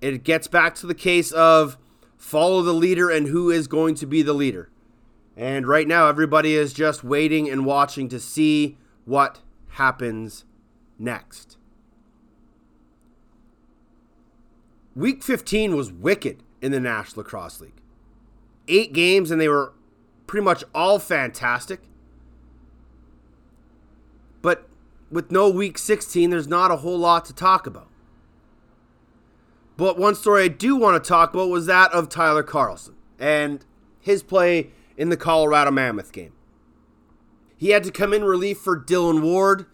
it gets back to the case of follow the leader and who is going to be the leader. And right now, everybody is just waiting and watching to see what happens next. Week 15 was wicked in the National Lacrosse League. Eight games, and they were pretty much all fantastic. But with no week 16, there's not a whole lot to talk about. But one story I do want to talk about was that of Tyler Carlson and his play in the Colorado Mammoth game. He had to come in relief for Dillon Ward.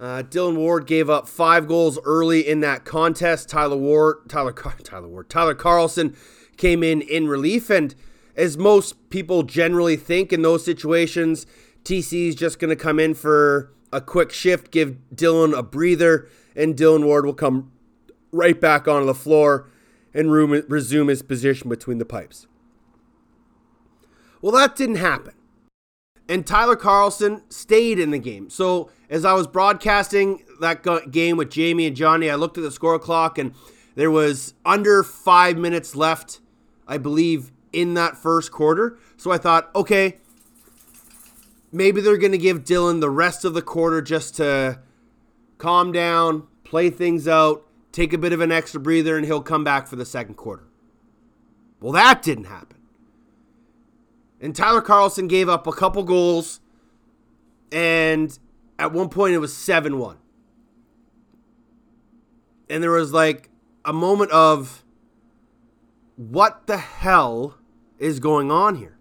Uh, Dillon Ward gave up five goals early in that contest. Tyler Ward, Tyler, Tyler Ward, Tyler Carlson came in in relief, and as most people generally think in those situations, TC is just going to come in for a quick shift, give Dillon a breather, and Dillon Ward will come right back onto the floor and resume his position between the pipes. Well, that didn't happen. And Tyler Carlson stayed in the game. So, as I was broadcasting that game with Jamie and Johnny, I looked at the score clock and there was under five minutes left, I believe, in that first quarter. So I thought, okay, maybe they're going to give Dillon the rest of the quarter just to calm down, play things out, take a bit of an extra breather, and he'll come back for the second quarter. Well, that didn't happen. And Tyler Carlson gave up a couple goals, and at one point it was 7 1. And there was like a moment of, what the hell is going on here?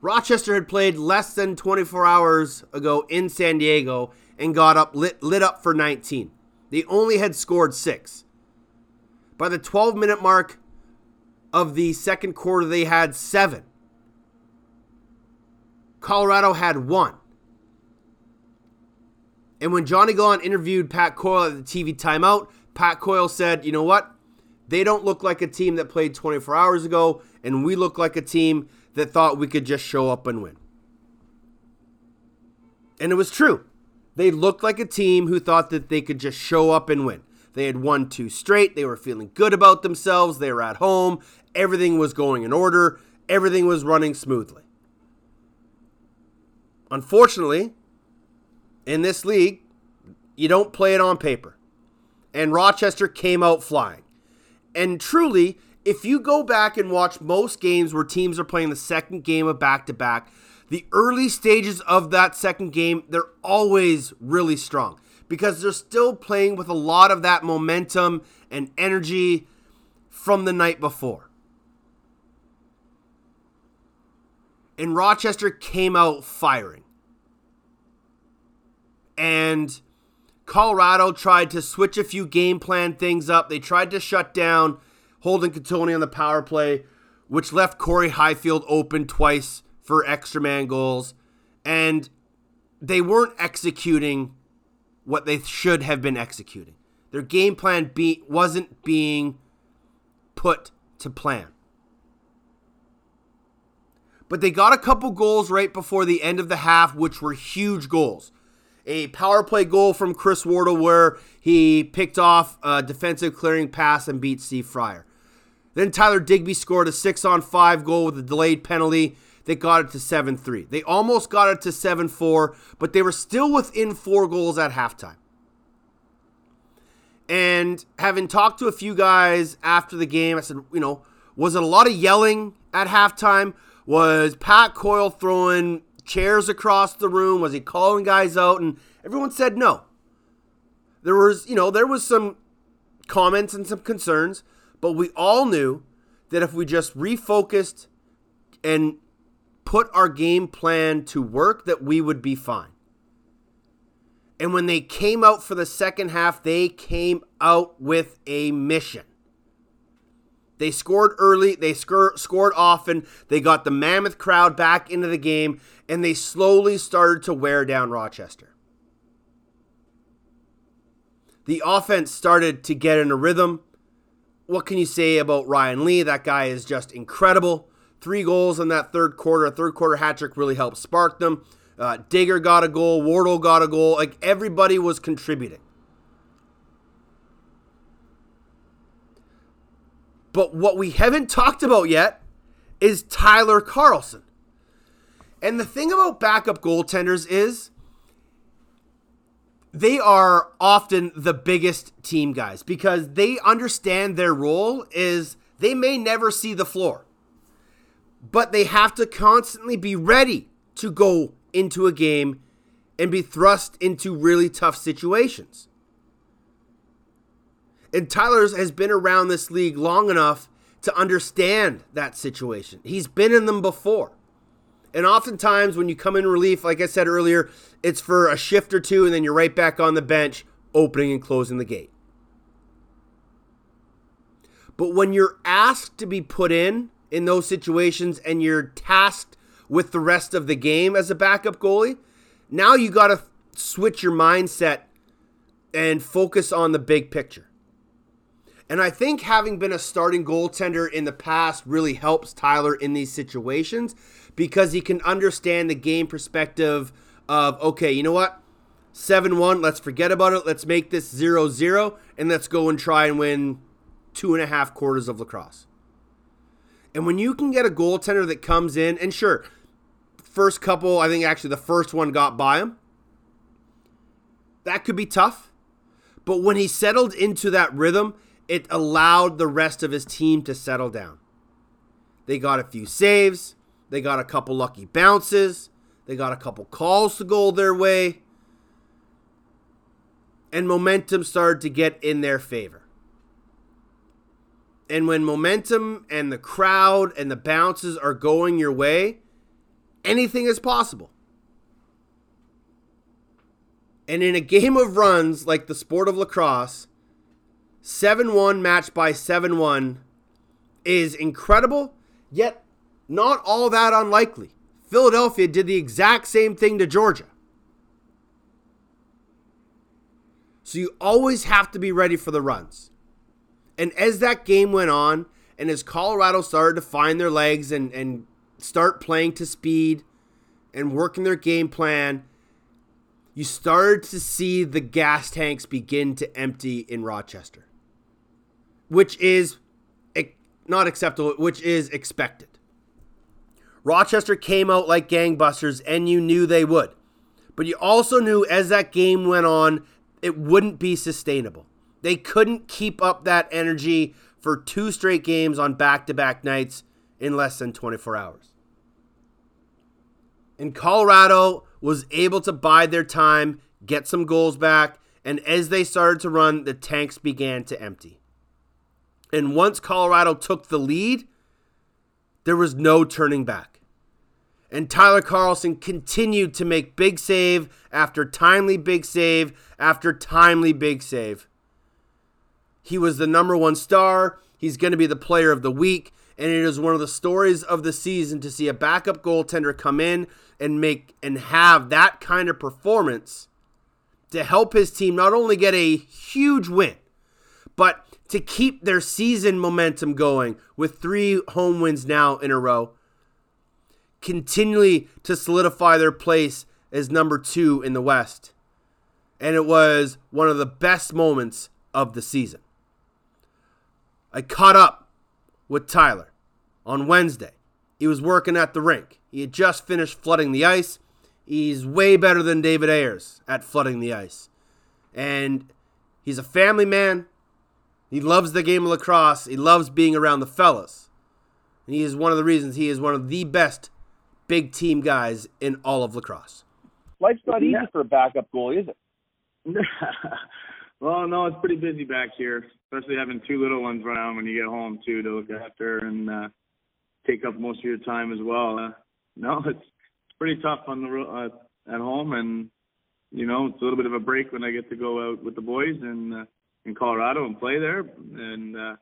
Rochester had played less than 24 hours ago in San Diego and got up lit, lit up for 19. They only had scored six. By the 12 minute mark of the second quarter, they had seven. Colorado had one. And when Johnny Gallant interviewed Pat Coyle at the TV timeout, Pat Coyle said, you know what? They don't look like a team that played 24 hours ago, and we look like a team that thought we could just show up and win. And it was true. They looked like a team who thought that they could just show up and win. They had won two straight. They were feeling good about themselves. They were at home. Everything was going in order. Everything was running smoothly. Unfortunately, in this league, you don't play it on paper. And Rochester came out flying. And truly, if you go back and watch most games where teams are playing the second game of back to back, the early stages of that second game, they're always really strong because they're still playing with a lot of that momentum and energy from the night before. And Rochester came out firing. And Colorado tried to switch a few game plan things up. They tried to shut down Holden Cattoni on the power play, which left Corey Highfield open twice for extra man goals. And they weren't executing what they should have been executing. Their game plan be, wasn't being put to plan. But they got a couple goals right before the end of the half, which were huge goals a power play goal from Chris Wardle where he picked off a defensive clearing pass and beat Steve Fryer. Then Tyler Digby scored a six on five goal with a delayed penalty that got it to 7 3. They almost got it to 7 4, but they were still within four goals at halftime. And having talked to a few guys after the game, I said, you know, was it a lot of yelling at halftime? Was Pat Coyle throwing chairs across the room? Was he calling guys out? And everyone said no. There was, you know, there was some comments and some concerns, but we all knew that if we just refocused and put our game plan to work that we would be fine. And when they came out for the second half, they came out with a mission. They scored early, they scored often, they got the Mammoth crowd back into the game, and they slowly started to wear down Rochester. The offense started to get in a rhythm. What can you say about Ryan Lee? That guy is just incredible. Three goals in that third quarter. A third quarter hat trick really helped spark them. Uh, Digger got a goal. Wardle got a goal. Like everybody was contributing. But what we haven't talked about yet is Tyler Carlson. And the thing about backup goaltenders is they are often the biggest team guys because they understand their role is they may never see the floor. But they have to constantly be ready to go into a game and be thrust into really tough situations. And Tyler's has been around this league long enough to understand that situation. He's been in them before. And oftentimes, when you come in relief, like I said earlier, it's for a shift or two, and then you're right back on the bench, opening and closing the gate. But when you're asked to be put in in those situations and you're tasked with the rest of the game as a backup goalie, now you got to switch your mindset and focus on the big picture. And I think having been a starting goaltender in the past really helps Tyler in these situations because he can understand the game perspective of, okay, you know what? 7 1, let's forget about it. Let's make this 0 0, and let's go and try and win two and a half quarters of lacrosse. And when you can get a goaltender that comes in, and sure, first couple, I think actually the first one got by him, that could be tough. But when he settled into that rhythm, it allowed the rest of his team to settle down. They got a few saves, they got a couple lucky bounces, they got a couple calls to go their way, and momentum started to get in their favor. And when momentum and the crowd and the bounces are going your way, anything is possible. And in a game of runs like the sport of lacrosse, 7 1 match by 7 1 is incredible, yet not all that unlikely. Philadelphia did the exact same thing to Georgia. So you always have to be ready for the runs. And as that game went on, and as Colorado started to find their legs and, and start playing to speed and working their game plan, you started to see the gas tanks begin to empty in Rochester which is not acceptable, which is expected. Rochester came out like gangbusters, and you knew they would. But you also knew as that game went on, it wouldn't be sustainable. They couldn't keep up that energy for two straight games on back to back nights in less than 24 hours. And Colorado was able to bide their time, get some goals back, and as they started to run, the tanks began to empty. And once Colorado took the lead, there was no turning back. And Tyler Carlson continued to make big save after timely big save after timely big save. He was the number one star. He's going to be the player of the week. And it is one of the stories of the season to see a backup goaltender come in and make and have that kind of performance to help his team not only get a huge win, but to keep their season momentum going with three home wins now in a row, continually to solidify their place as number two in the West. And it was one of the best moments of the season. I caught up with Tyler on Wednesday. He was working at the rink. He had just finished flooding the ice. He's way better than David Ayers at flooding the ice. And he's a family man. He loves the game of lacrosse. He loves being around the fellas. And he is one of the reasons he is one of the best big team guys in all of lacrosse. Life's not easy Yeah. for a backup goalie, is it? well, no, it's pretty busy back here, especially having two little ones around when you get home too to look after and uh, take up most of your time as well. Uh, no, it's it's pretty tough on the uh, at home, and you know it's a little bit of a break when I get to go out with the boys in uh, in Colorado and play there and uh,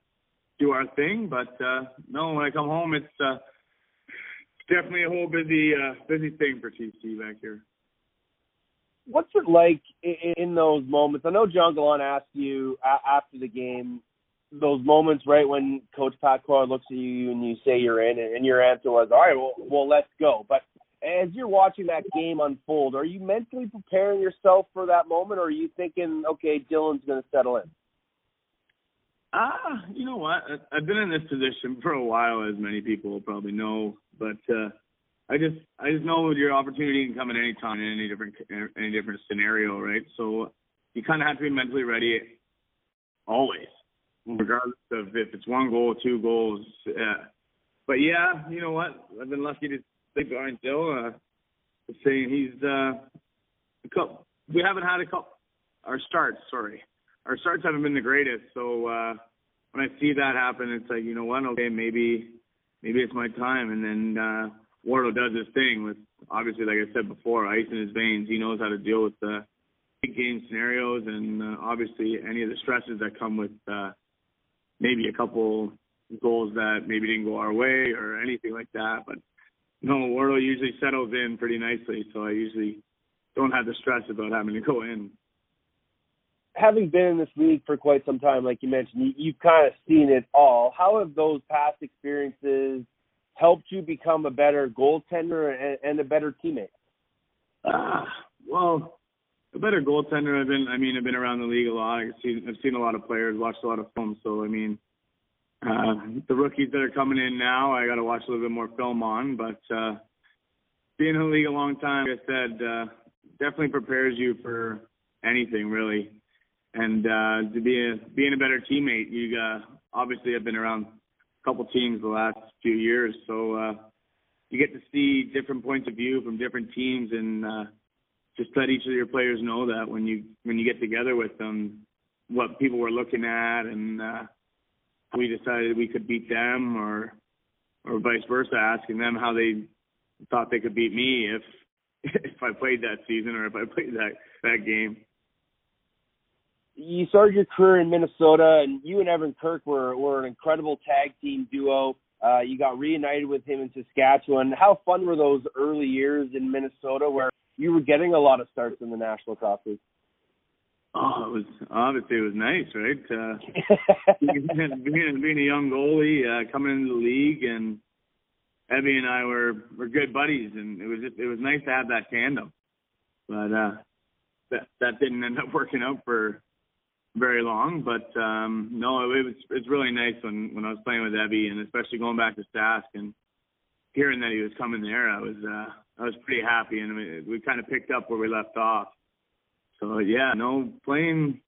do our thing. But uh, no, when I come home, it's uh, definitely a whole busy uh, busy thing for TC back here. What's it like in, those moments? I know John Gallant asked you after the game those moments right when Coach Pat Coyle looks at you and you say you're in, and your answer was, "All right, well, well, let's go." But as you're watching that game unfold, are you mentally preparing yourself for that moment, or are you thinking, "Okay, Dillon's going to settle in"? Ah, you know what? I've been in this position for a while, as many people probably know. But uh, I just, I just know your opportunity can come at any time in any different, any different scenario, right? So you kind of have to be mentally ready, always, regardless of if it's one goal, two goals. Uh, but yeah, you know what? I've been lucky to stay behind Dill. Uh, saying he's, uh, a couple, we haven't had a couple, our starts, sorry our starts haven't been the greatest. So uh, when I see that happen, it's like you know what? Okay, maybe maybe it's my time. And then uh, Wardo does his thing with obviously, like I said before, ice in his veins. He knows how to deal with the big game scenarios and uh, obviously any of the stresses that come with uh, maybe a couple goals that maybe didn't go our way or anything like that. But no, Wardo usually settles in pretty nicely, so I usually don't have the stress about having to go in. having been in this league for quite some time, like you mentioned, you, you've kind of seen it all. How have those past experiences helped you become a better goaltender and, and a better teammate? Ah, well, a better goaltender. I've been. I mean, I've been around the league a lot. I've seen. I've seen a lot of players, watched a lot of film. So I mean, uh, the rookies that are coming in now, I got to watch a little bit more film on. But uh, being in the league a long time, like I said, uh, definitely prepares you for anything really. And uh, to be a being a better teammate, you uh, obviously have been around couple teams the last few years, so uh, you get to see different points of view from different teams, and uh, just let each of your players know that when you when you get together with them, what people were looking at, and uh, we decided we could beat them, or or vice versa, asking them how they thought they could beat me if if I played that season or if I played that that game. You started your career in Minnesota, and you and Evan Kirk were were an incredible tag team duo. Uh, you got reunited with him in Saskatchewan. How fun were those early years in Minnesota, where you were getting a lot of starts in the National League? Oh, it was obviously it was nice, right? Uh, being, being being a young goalie uh, coming into the league, and Evie and I were were good buddies, and it was just it was nice to have that tandem. But uh, that that didn't end up working out for very long. But um, no, it was it's really nice when when I was playing with Evie, and especially going back to Sask and hearing that he was coming there, I was uh, I was pretty happy, and we, we kind of picked up where we left off. So yeah, no playing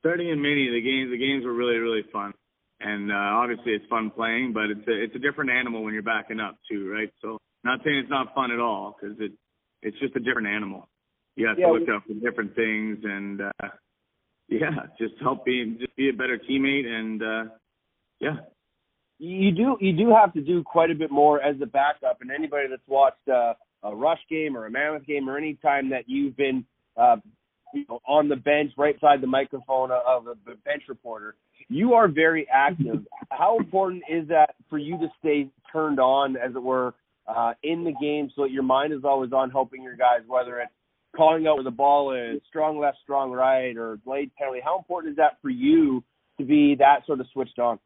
starting in mini the games the games were really really fun, and uh, obviously it's fun playing, but it's a it's a different animal when you're backing up too, right? So not saying it's not fun at all because it it's just a different animal. You have Yeah, to look we- out for different things and uh, yeah, just help be just be a better teammate and uh, yeah. you do you do have to do quite a bit more as a backup and anybody that's watched uh, a rush game or a mammoth game or any time that you've been uh, you know, on the bench right beside the microphone of a bench reporter you are very active how important is that for you to stay turned on as it were uh, in the game so that your mind is always on helping your guys whether it's calling out where the ball is strong left strong right or blade penalty how important is that for you to be that sort of switched on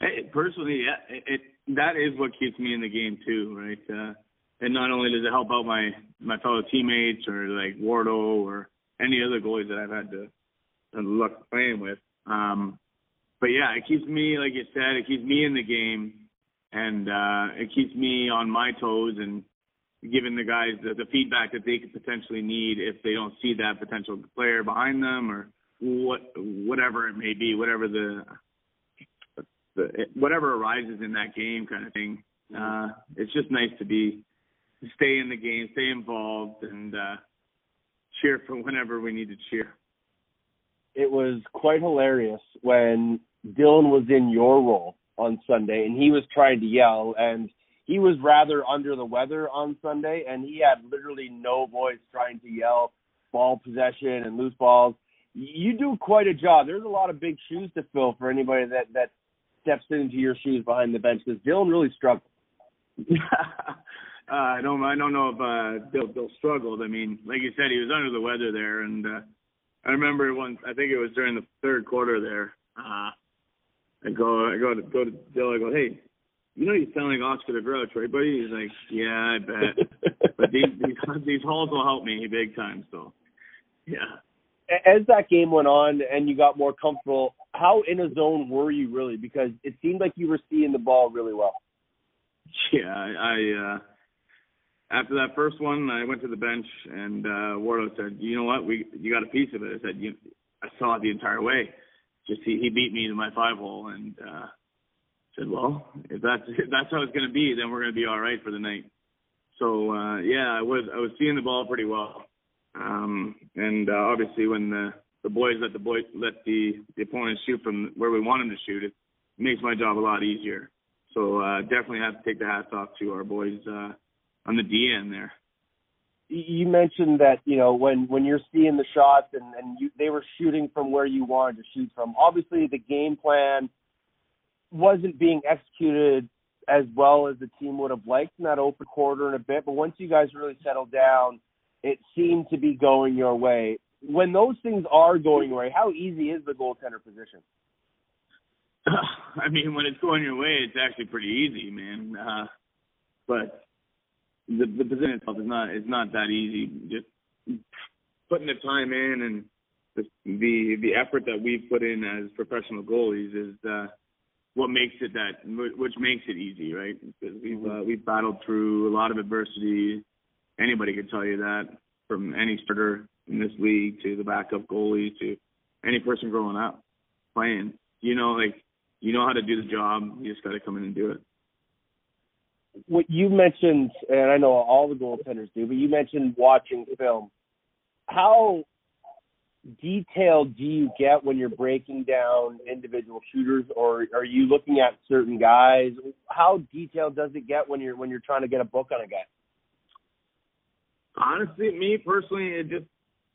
Hey, personally, yeah, it, it that is what keeps me in the game too, right? Uh, and not only does it help out my my fellow teammates or like Wardo or any other goalies that I've had to, to look playing with, um, but yeah, it keeps me, like you said, it keeps me in the game, and uh, it keeps me on my toes and giving the guys the, the feedback that they could potentially need if they don't see that potential player behind them or what whatever it may be, whatever the the, whatever arises in that game kind of thing. Uh, it's just nice to be stay in the game, stay involved, and uh, cheer for whenever we need to cheer. it was quite hilarious when Dillon was in your role on Sunday and he was trying to yell and he was rather under the weather on Sunday and he had literally no voice trying to yell ball possession and loose balls. You do quite a job. There's a lot of big shoes to fill for anybody that that steps into your shoes behind the bench because Dillon really struggled. uh, I don't I don't know if uh Bill Bill struggled. I mean, like you said, he was under the weather there and uh I remember once I think it was during the third quarter there, uh I go I go to go to Bill, I go, Hey, you know you sound like Oscar the Grouch, right, buddy? He's like, Yeah, I bet. but these these these halls will help me big time, so yeah. as that game went on and you got more comfortable, how in a zone were you really? Because it seemed like you were seeing the ball really well. Yeah, I, I uh after that first one I went to the bench and uh Wardo said, You know what, we you got a piece of it. I said, You I saw it the entire way. Just he he beat me to my five hole and uh said, Well, if that's if that's how it's gonna be, then we're gonna be all right for the night. So uh yeah, I was I was seeing the ball pretty well. Um and uh, obviously when the the boys let the boys let the the opponents shoot from where we want them to shoot, it makes my job a lot easier. So uh, definitely have to take the hats off to our boys uh, on the D end there. you mentioned that you know when when you're seeing the shots and and you, they were shooting from where you wanted to shoot from. Obviously, the game plan wasn't being executed as well as the team would have liked in that open quarter in a bit. But once you guys really settled down, it seemed to be going your way. When those things are going your way, how easy is the goaltender position? I mean, when it's going your way, it's actually pretty easy, man. Uh, but the the position itself is not is not that easy. Just putting the time in and the the, the effort that we've put in as professional goalies is uh, what makes it that which makes it easy, right? Because we've uh, we've battled through a lot of adversity. Anybody could tell you that, from any starter in this league to the backup goalie to any person growing up playing. You know, like you know how to do the job. You just got to come in and do it. what you mentioned, and I know all the goaltenders do, but you mentioned watching film. How detailed do you get when you're breaking down individual shooters, or are you looking at certain guys? How detailed does it get when you're when you're trying to get a book on a guy? Honestly, me personally, it just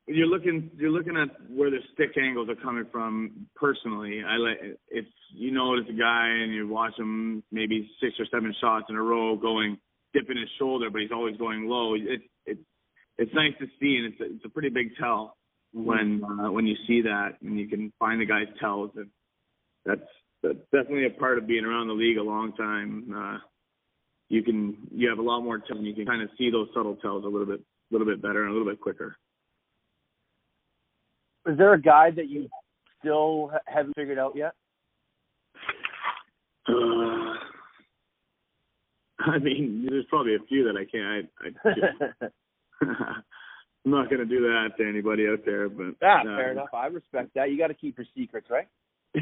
you're looking you're looking at where the stick angles are coming from. Personally, I like it's you notice a guy and you watch him maybe six or seven shots in a row going dipping his shoulder, but he's always going low. It's it's it's nice to see, and it's a, it's a pretty big tell when uh, when you see that and you can find the guy's tells. And that's that's definitely a part of being around the league a long time. Uh, you can you have a lot more tells, and you can kind of see those subtle tells a little bit a little bit better and a little bit quicker. Is there a guy that you still haven't figured out yet? Uh, I mean, there's probably a few that I can't. I, I just, I'm not going to do that to anybody out there, but ah, uh, fair enough. I respect that. You got to keep your secrets, right?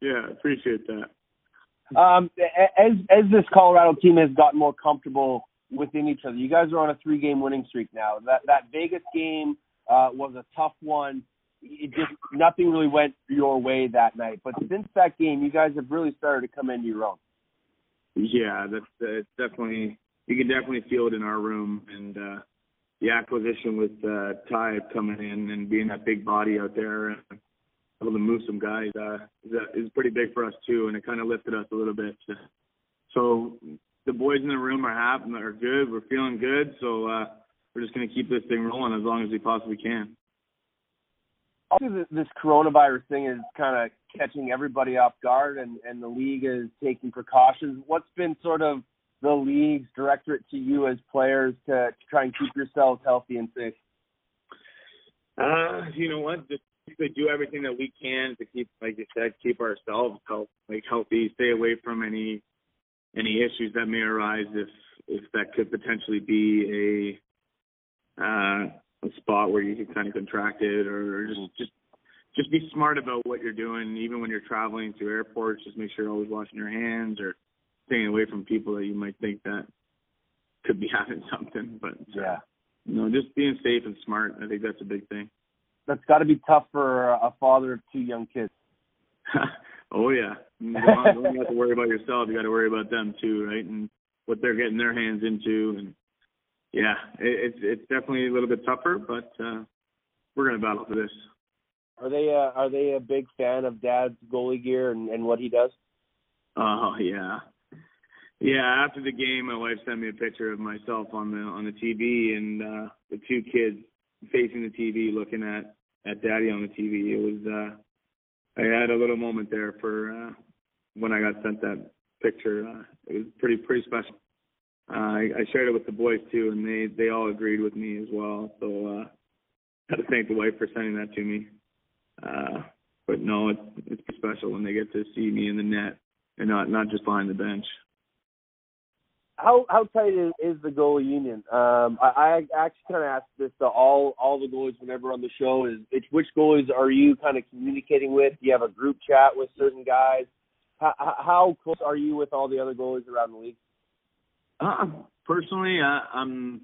yeah, I appreciate that. Um, as as this Colorado team has gotten more comfortable within each other, you guys are on a three game winning streak now. That that Vegas game uh, was a tough one. It just nothing really went your way that night. But since that game, you guys have really started to come into your own. Yeah, that's uh, it's definitely you can definitely feel it in our room, and uh, the acquisition with uh, Ty coming in and being that big body out there and able to move some guys uh, is, uh, is pretty big for us too, and it kind of lifted us a little bit. So the boys in the room are happy, are good. We're feeling good, so uh, we're just going to keep this thing rolling as long as we possibly can. Obviously, this coronavirus thing is kind of catching everybody off guard, and and the league is taking precautions. What's been sort of the league's directorate to you as players to, to try and keep yourselves healthy and safe? Uh, you know what? Just do everything that we can to keep, like you said, keep ourselves health, like healthy. Stay away from any any issues that may arise if if that could potentially be a uh, a spot where you could kind of contract it, or just just just be smart about what you're doing, even when you're traveling to airports. Just make sure you're always washing your hands or staying away from people that you might think that could be having something. But Yeah. you know, just being safe and smart. I think that's a big thing. That's got to be tough for a father of two young kids. oh yeah, you don't, don't have to worry about yourself. You got to worry about them too, right? And what they're getting their hands into, and yeah, it, it's it's definitely a little bit tougher, but uh, we're gonna battle for this. Are they uh, are they a big fan of Dad's goalie gear and, and what he does? Oh yeah, yeah. After the game, my wife sent me a picture of myself on the on the TV and uh, the two kids facing the TV, looking at at Daddy on the TV. It was uh, I had a little moment there for uh, when I got sent that picture. Uh, it was pretty pretty special. Uh, I, I shared it with the boys too, and they they all agreed with me as well. So uh, had to thank the wife for sending that to me. Uh, but no, it's it's special when they get to see me in the net and not not just behind the bench. How how tight is, the goalie union? Um, I, I actually kind of ask this to all all the goalies whenever on the show is it's which goalies are you kind of communicating with? Do you have a group chat with certain guys? How, how close are you with all the other goalies around the league? Uh, personally, I, I'm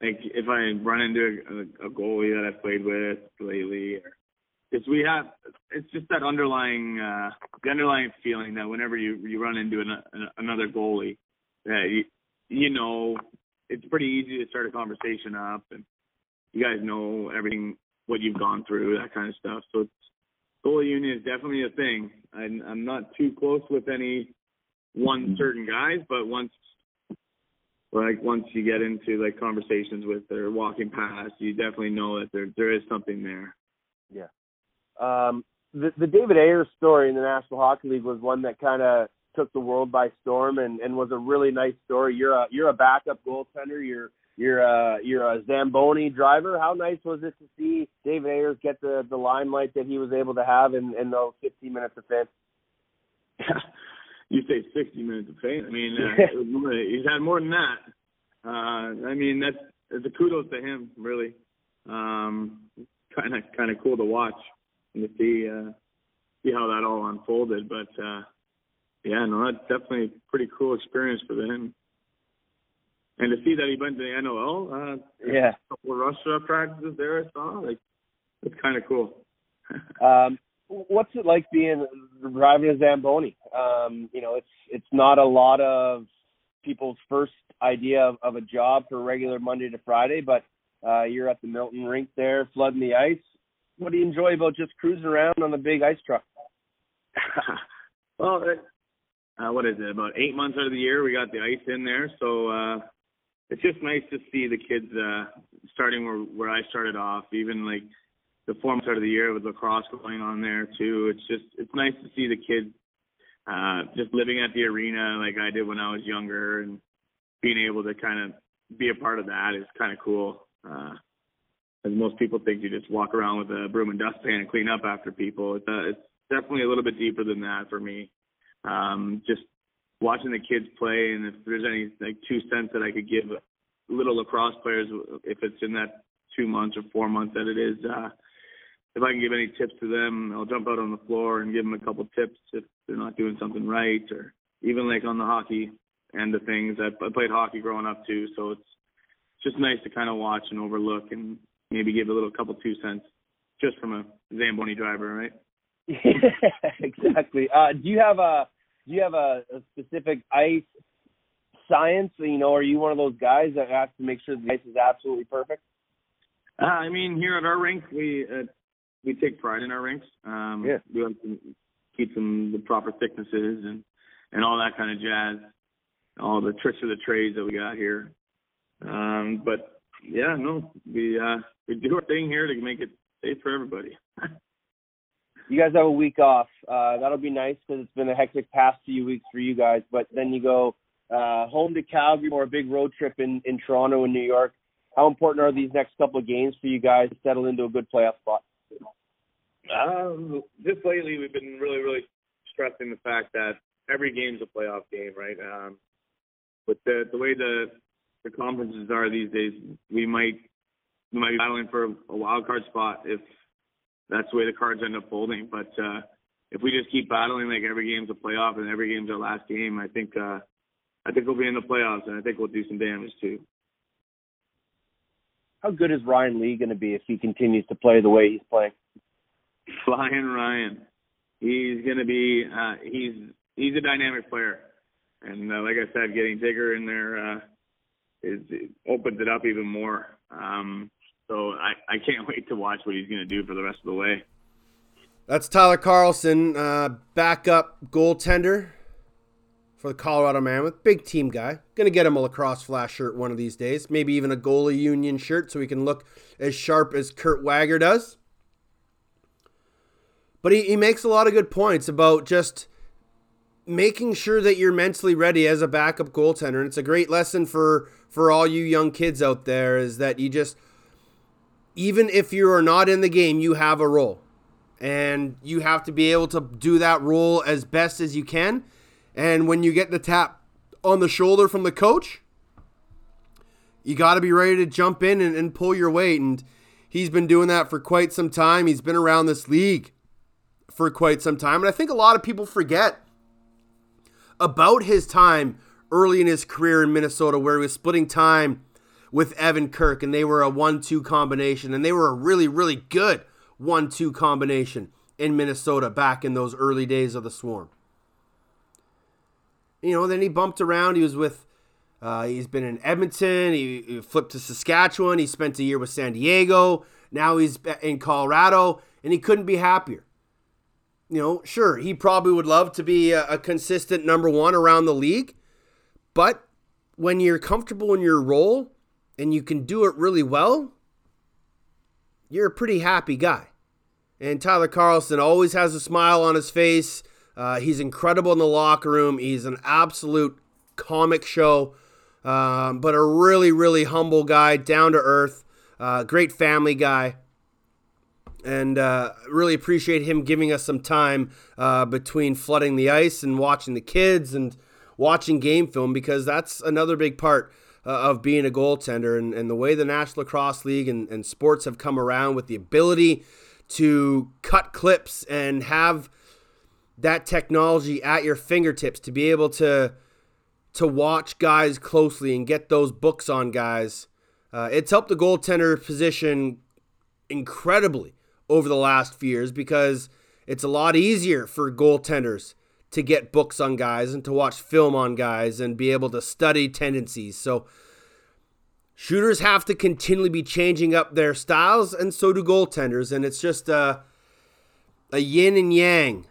like if I run into a, a goalie that I've played with lately, or it's we have it's just that underlying uh, the underlying feeling that whenever you you run into an, an, another goalie, you you know it's pretty easy to start a conversation up, and you guys know everything what you've gone through, that kind of stuff. So it's goalie union is definitely a thing. I'm, I'm not too close with any one certain guys, but once like once you get into like conversations with or walking past, you definitely know that there there is something there. Yeah. Um, the the David Ayres story in the National Hockey League was one that kind of took the world by storm and and was a really nice story. You're a you're a backup goaltender. You're you're a you're a Zamboni driver. How nice was it to see David Ayres get the the limelight that he was able to have in in those 15 minutes of fame? you say 60 minutes of fame. I mean, uh, he's had more than that. Uh, I mean, that's it's a kudos to him, really. Um, kind of kind of cool to watch and to see uh, see how that all unfolded. But uh, yeah, no, that's definitely a pretty cool experience for him. And to see that he went to the NOL, uh, Yeah. a couple of Russia practices there, I saw like it's kind of cool. Um, what's it like being driving a Zamboni? Um, you know, it's it's not a lot of people's first idea of, of a job for regular Monday to Friday, but uh, you're at the Milton rink there, flooding the ice. What do you enjoy about just cruising around on the big ice truck? well, it, uh, what is it? About eight months out of the year, we got the ice in there, so uh, it's just nice to see the kids uh, starting where where I started off. Even like the four months out of the year with lacrosse going on there too. It's just it's nice to see the kids uh, just living at the arena like I did when I was younger, and being able to kind of be a part of that is kind of cool. Uh, as most people think you just walk around with a broom and dustpan and clean up after people. It's, uh, it's definitely a little bit deeper than that for me. Um, just watching the kids play, and if there's any like two cents that I could give little lacrosse players, if it's in that two months or four months that it is, uh, if I can give any tips to them, I'll jump out on the floor and give them a couple tips if they're not doing something right, or even like on the hockey end of things. I, played hockey growing up too, so it's just nice to kind of watch and overlook and maybe give a little couple two cents just from a Zamboni driver, right? exactly. Uh, do you have a do you have a, a specific ice science? You know, are you one of those guys that has to make sure the ice is absolutely perfect? Uh, I mean, here at our rink, we uh, we take pride in our rinks. Um, Yeah. We like to keep them the proper thicknesses and and all that kind of jazz, all the tricks of the trades that we got here. Um, but yeah, no, we uh, we do our thing here to make it safe for everybody. You guys have a week off. Uh, that'll be nice because it's been a hectic past few weeks for you guys. But then you go uh, home to Calgary or a big road trip in in Toronto and New York. How important are these next couple of games for you guys to settle into a good playoff spot? Um, just lately, we've been really, really stressing the fact that every game's a playoff game, right? Um, with the the way the the conferences are these days, we might we might be battling for a wild card spot if that's the way the cards end up folding. But uh, if we just keep battling like every game's a playoff and every game's our last game, I think uh, I think we'll be in the playoffs and I think we'll do some damage too. How good is Ryan Lee going to be if he continues to play the way he's playing? Flying Ryan. He's gonna be uh he's he's a dynamic player. And uh, like I said, getting Digger in there uh is it opens it up even more. Um so I, I can't wait to watch what he's gonna do for the rest of the way. That's Tyler Carlson, uh, backup goaltender for the Colorado Mammoth. Big team guy. Gonna get him a lacrosse flash shirt one of these days. Maybe even a goalie union shirt so he can look as sharp as Kurt Wagger does. But he, he makes a lot of good points about just making sure that you're mentally ready as a backup goaltender. And it's a great lesson for for all you young kids out there is that you just even if you are not in the game, you have a role. And you have to be able to do that role as best as you can. And when you get the tap on the shoulder from the coach, you got to be ready to jump in and, and pull your weight. And he's been doing that for quite some time. He's been around this league for quite some time. And I think a lot of people forget about his time early in his career in Minnesota, where he was splitting time with Evan Kirk, and they were a one two combination. And they were a really, really good one two combination in Minnesota back in those early days of the Swarm. You know, then he bumped around. He was with, uh, he's been in Edmonton. He, he flipped to Saskatchewan. He spent a year with San Diego. Now he's in Colorado, and he couldn't be happier. You know, sure, he probably would love to be a, a consistent number one around the league, but when you're comfortable in your role and you can do it really well, you're a pretty happy guy. And Tyler Carlson always has a smile on his face. Uh, he's incredible in the locker room. He's an absolute comic show, um, but a really, really humble guy, down to earth, uh, great family guy. And uh, really appreciate him giving us some time uh, between flooding the ice and watching the kids and watching game film because that's another big part uh, of being a goaltender and, and the way the National Lacrosse League and, and sports have come around with the ability to cut clips and have that technology at your fingertips to be able to to watch guys closely and get those books on guys. Uh, it's helped the goaltender position incredibly over the last few years because it's a lot easier for goaltenders to get books on guys and to watch film on guys and be able to study tendencies. So shooters have to continually be changing up their styles, and so do goaltenders. And it's just a, a yin and yang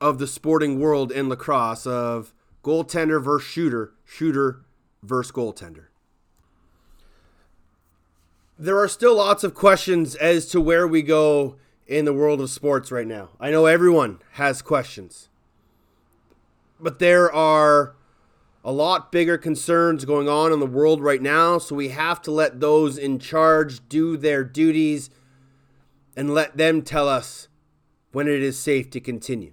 of the sporting world in lacrosse of goaltender versus shooter, shooter versus goaltender. There are still lots of questions as to where we go in the world of sports right now. I know everyone has questions. But there are a lot bigger concerns going on in the world right now, so we have to let those in charge do their duties and let them tell us when it is safe to continue.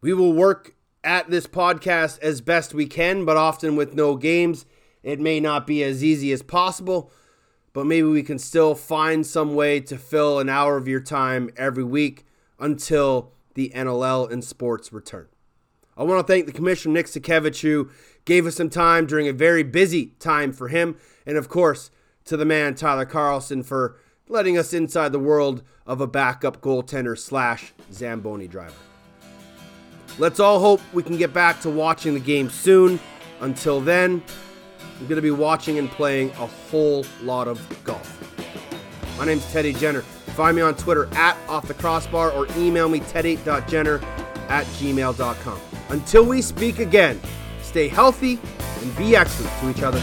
We will work at this podcast as best we can, but often with no games, it may not be as easy as possible. but maybe we can still find some way to fill an hour of your time every week until the NLL and sports return. I want to thank the commissioner, Nick Sakiewicz, who gave us some time during a very busy time for him. And of course, to the man, Tyler Carlson, for letting us inside the world of a backup goaltender slash Zamboni driver. Let's all hope we can get back to watching the game soon. Until then, I'm going to be watching and playing a whole lot of golf. My name's Teddy Jenner. Find me on Twitter at off the crossbar or email me teddy.jenner at gmail.com. Until we speak again, stay healthy and be excellent to each other.